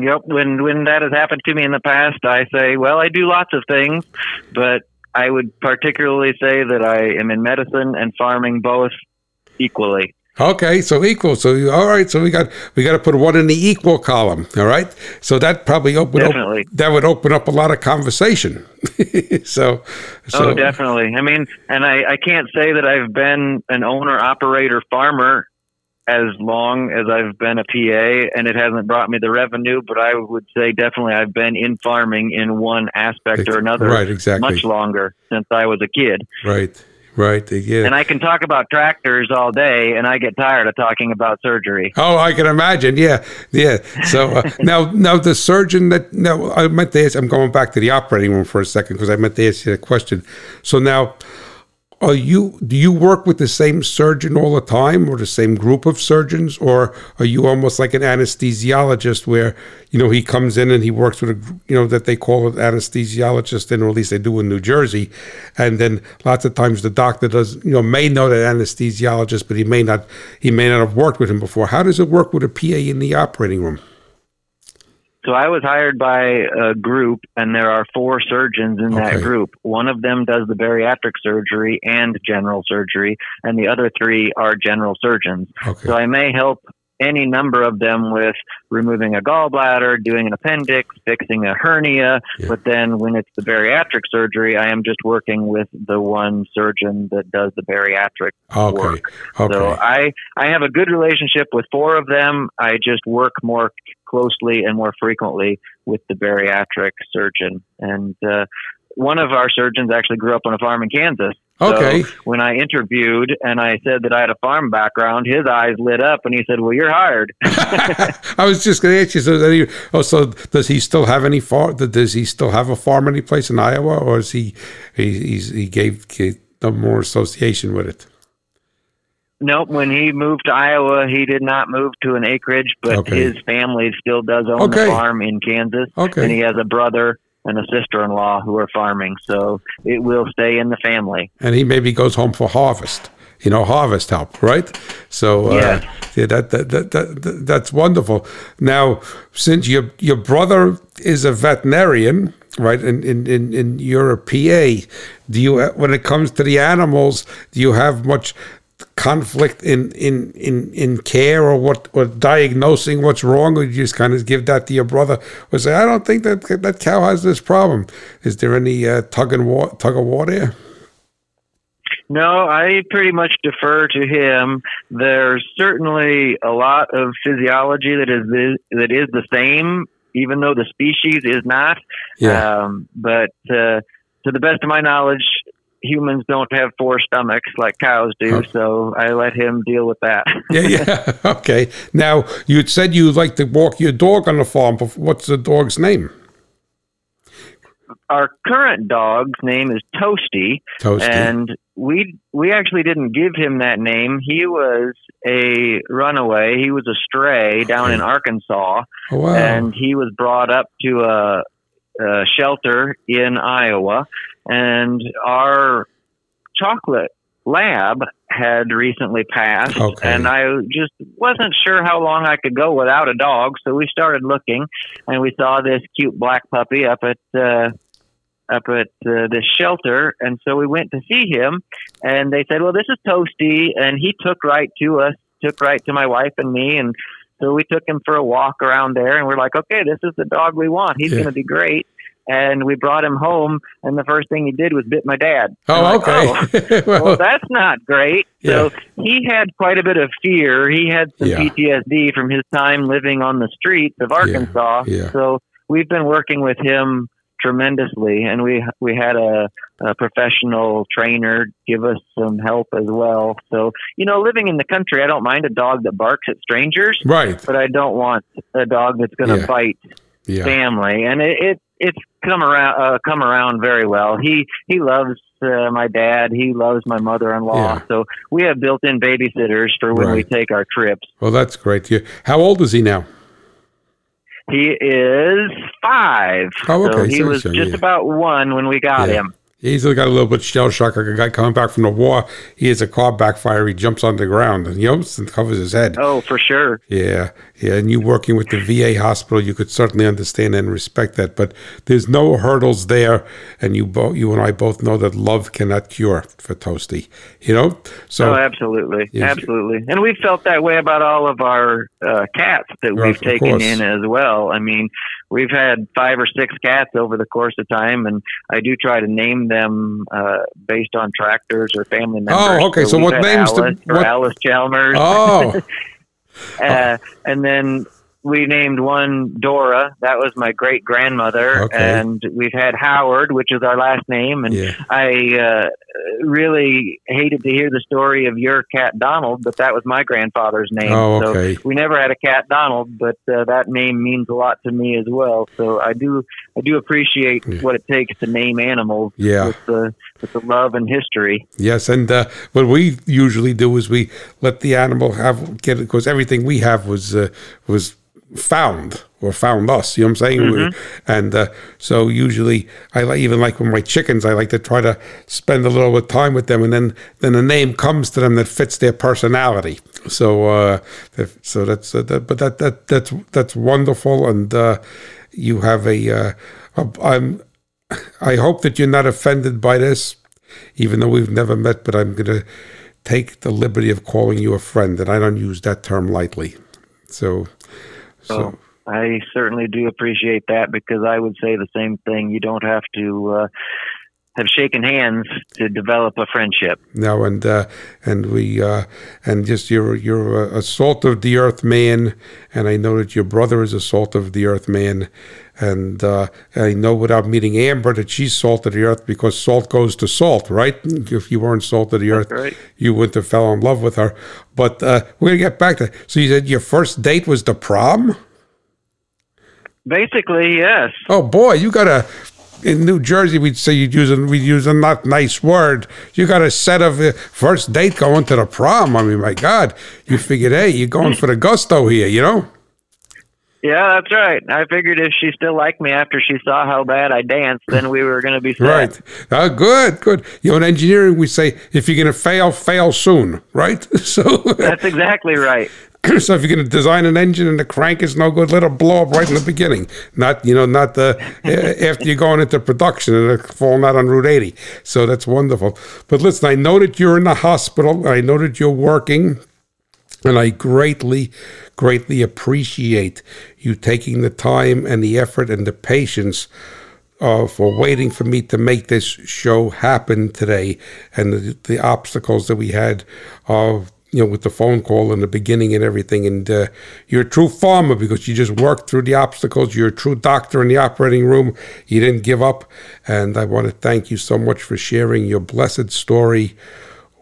Yep. When when that has happened to me in the past, I say, well, I do lots of things, but I would particularly say that I am in medicine and farming both equally. Okay, so equal. So you, all right, so we got we got to put one in the equal column. All right, so that probably open definitely. Op- that would open up a lot of conversation. so, so oh, definitely. I mean, and I I can't say that I've been an owner operator farmer as long as I've been a PA, and it hasn't brought me the revenue. But I would say definitely I've been in farming in one aspect or another, right? Exactly, much longer since I was a kid, right? Right. Yeah. And I can talk about tractors all day, and I get tired of talking about surgery. Oh, I can imagine. Yeah, yeah. So uh, now, now the surgeon that now I meant to ask. I'm going back to the operating room for a second because I meant to ask you a question. So now, are you do you work with the same surgeon all the time or the same group of surgeons? Or are you almost like an anesthesiologist where you know he comes in and he works with a you know that they call an anesthesiologist and or at least they do in New Jersey. And then lots of times the doctor does you know may know that anesthesiologist but he may not he may not have worked with him before. How does it work with a PA in the operating room so I was hired by a group, and there are four surgeons in that group. One of them does the bariatric surgery and general surgery, and the other three are general surgeons. okay So I may help any number of them with removing a gallbladder, doing an appendix, fixing a hernia. Yeah. But then when it's the bariatric surgery, I am just working with the one surgeon that does the bariatric okay work. okay so I, I have a good relationship with four of them. I just work more closely and more frequently with the bariatric surgeon. And uh, one of our surgeons actually grew up on a farm in Kansas. So okay when I interviewed and I said that I had a farm background, his eyes lit up and he said, Well, you're hired. I was just going to ask you. So, that he, oh, so does he still have any farm? Does he still have a farm any place in Iowa, or is he he he's, he gave, gave no more association with it? nope. When he moved to Iowa, he did not move to an acreage, but Okay. his family still does own Okay. the farm in Kansas. Okay. And he has a brother and a sister in law who are farming. So it will stay in the family. and he maybe goes home for harvest. You know, harvest help, right? So uh, Yeah. yeah, that, that, that, that that's wonderful. Now, since your your brother is a veterinarian, right, and in in, in you're a PA, do you when it comes to the animals, do you have much conflict in in in in care or what or diagnosing what's wrong or you just kind of give that to your brother or say i don't think that that cow has this problem is there any uh, tug and war tug of war there No, I pretty much defer to him. There's certainly a lot of physiology that is the, that is the same, even though the species is not. yeah Um, but uh, to the best of my knowledge, humans don't have four stomachs like cows do. Oh. So I let him deal with that. yeah, yeah. Okay. Now you said you like to walk your dog on the farm. What's the dog's name? Our current dog's name is Toasty. Toasty. and we we actually didn't give him that name. He was a runaway. He was a stray down in Arkansas, oh, wow. and he was brought up to a, a shelter in Iowa. And our chocolate lab had recently passed, Okay. and I just wasn't sure how long I could go without a dog. So we started looking, and we saw this cute black puppy up at. Uh, up at uh, this shelter, and so we went to see him, and they said, "Well, this is Toasty," and he took right to us, took right to my wife and me, and so we took him for a walk around there, and we're like, "Okay, this is the dog we want. He's Yeah. going to be great." And we brought him home, and the first thing he did was bit my dad. Oh, like, okay. Oh, well, well, that's not great. So he had quite a bit of fear. He had some Yeah. PTSD from his time living on the streets of Arkansas. yeah. So we've been working with him tremendously, and we we had a, a professional trainer give us some help as well. So you know, living in the country, I don't mind a dog that barks at strangers, right. but I don't want a dog that's going to Yeah. bite Yeah. family. And it, it it's come around uh, come around very well. He he loves uh, my dad. He loves my mother-in-law. Yeah. So we have built-in babysitters for when we take our trips. Well, that's great. You, how old is he now? He is five. Oh, So okay. he So was young, just yeah. about one when we got Yeah. him. He's got a little bit shell shock like a guy coming back from the war. He has a car backfire. He jumps on the ground and yumps and covers his head. Oh, for sure. Yeah, yeah. And you working with the VA hospital, you could certainly understand and respect that. But there's no hurdles there, and you both, you and I both know that love cannot cure for Toasty. You know, so oh, absolutely, Yes. absolutely. And we felt that way about all of our uh, cats that Right, we've taken in as well. I mean, we've had five or six cats over the course of time, and I do try to name them uh, based on tractors or family members. Oh, okay. So we've what names Alice or what- Alice Chalmers, oh, uh, and then. We named one Dora. That was my great grandmother, Okay. and we've had Howard, which is our last name. And yeah, I uh, really hated to hear the story of your cat Donald, but that was my grandfather's name. Oh, So we never had a cat Donald, but uh, that name means a lot to me as well. So I do I do appreciate Yeah. what it takes to name animals Yeah. with the with the love and history. yes. And uh, what we usually do is we let the animal have get it because everything we have was uh, was found or found us. You know what I'm saying? We- and uh, so usually I like even like with my chickens, I like to try to spend a little bit of time with them, and then then a name comes to them that fits their personality. So uh, so that's uh, that, but that that that's that's wonderful, and uh, you have a. Uh, a I'm. I hope that you're not offended by this, even though we've never met. But I'm going to take the liberty of calling you a friend, and I don't use that term lightly. So, so. I certainly do appreciate that because I would say the same thing. You don't have to uh, have shaken hands to develop a friendship. No, and uh, and we uh, and just you're you're a, salt of the earth man, and I know that your brother is a salt of the earth man, and uh, I know without meeting Amber that she's salt of the earth because salt goes to salt, right? If you weren't salt of the earth, right. you wouldn't have fell in love with her. But uh, we're gonna get back to. So you said your first date was the prom. Basically, yes. Oh boy, you got a. In New Jersey, we'd say you'd use a we'd use a not nice word. You got a set of uh, first date going to the prom. I mean, my God, you figured, hey, you're going for the gusto here, you know? Yeah, that's right. I figured if she still liked me after she saw how bad I danced, then we were going to be set. Right. Oh, good, good. You know, in engineering, we say if you're going to fail, fail soon, right? So, That's exactly right. so if you're going to design an engine and the crank is no good, let it blow up right in the beginning. Not, you know, not the after you're going into production and it falling out on Route 80. So that's wonderful. But listen, I know that you're in the hospital. I know that you're working. And I greatly, greatly appreciate you taking the time and the effort and the patience uh, for waiting for me to make this show happen today, and the, the obstacles that we had, uh, you know, with the phone call in the beginning and everything. And uh, you're a true farmer because you just worked through the obstacles. You're a true doctor in the operating room. You didn't give up, and I want to thank you so much for sharing your blessed story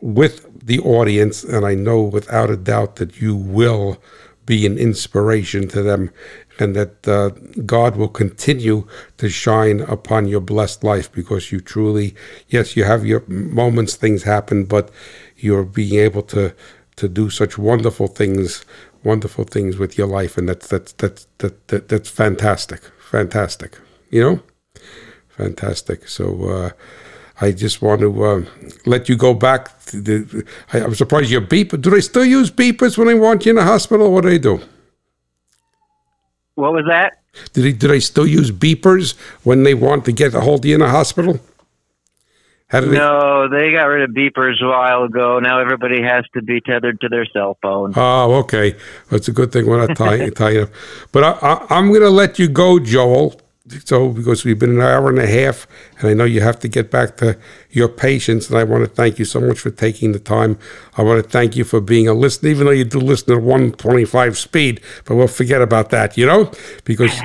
with the audience, and I know without a doubt that you will be an inspiration to them, and that uh, God will continue to shine upon your blessed life because you truly, yes, you have your moments, things happen, but you're being able to to do such wonderful things, wonderful things with your life, and that's that's that's that, that that's fantastic, fantastic. You know, fantastic. So. uh I just want to uh, let you go back. To the, I, I'm surprised your beep. Do they still use beepers when they want you in the hospital? What do they do? What was that? Do they, do they still use beepers when they want to get a hold of you in the hospital? How they? No, they got rid of beepers a while ago. Now everybody has to be tethered to their cell phone. Oh, okay. It's a good thing we're not tying, tying up. But I, I, I'm going to let you go, Joel. So, because we've been an hour and a half, and I know you have to get back to your patients, and I want to thank you so much for taking the time. I want to thank you for being a listener, even though you do listen at 125 speed, but we'll forget about that, you know? Because,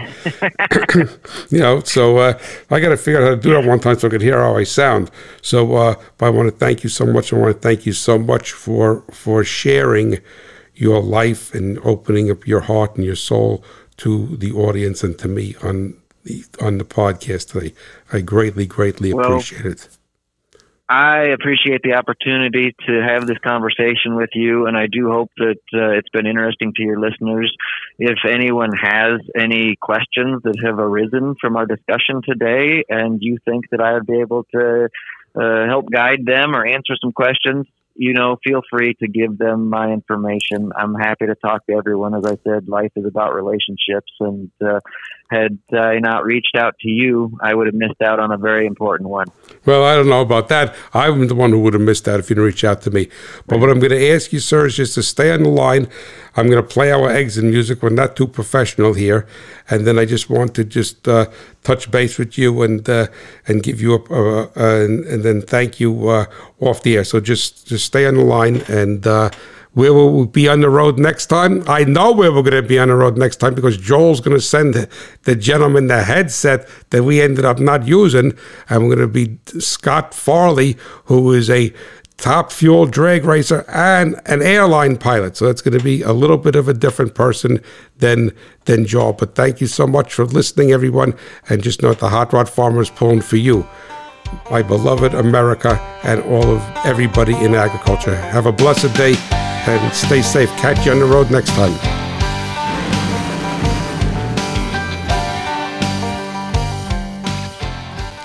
you know, so uh, I got to figure out how to do that one time so I could hear how I sound. So, uh, but I want to thank you so much. I want to thank you so much for for sharing your life and opening up your heart and your soul to the audience and to me on the on the podcast today. I greatly, greatly well, appreciate it. I appreciate the opportunity to have this conversation with you, and I do hope that uh, it's been interesting to your listeners. If anyone has any questions that have arisen from our discussion today, and you think that I would be able to uh, help guide them or answer some questions, you know, feel free to give them my information. I'm happy to talk to everyone. As I said, life is about relationships, and uh, had I not reached out to you, I would have missed out on a very important one. Well, I don't know about that. I'm the one who would have missed out if you didn't reach out to me. But what I'm going to ask you, sir, is just to stay on the line. I'm going to play our exit music. We're not too professional here, and then I just want to just uh, touch base with you and uh, and give you a, uh, and, and, then thank you uh, off the air. So just just stay on the line and where will be on the road next time? I know where we're going to be on the road next time because Joel's going to send the gentleman the headset that we ended up not using. And we're going to be Scott Farley, who is a top fuel drag racer and an airline pilot. So that's going to be a little bit of a different person than than Joel. But thank you so much for listening, everyone. And just know that the Hot Rod Farmer is pulling for you my beloved America and all of everybody in agriculture. Have a blessed day and stay safe. Catch you on the road next time.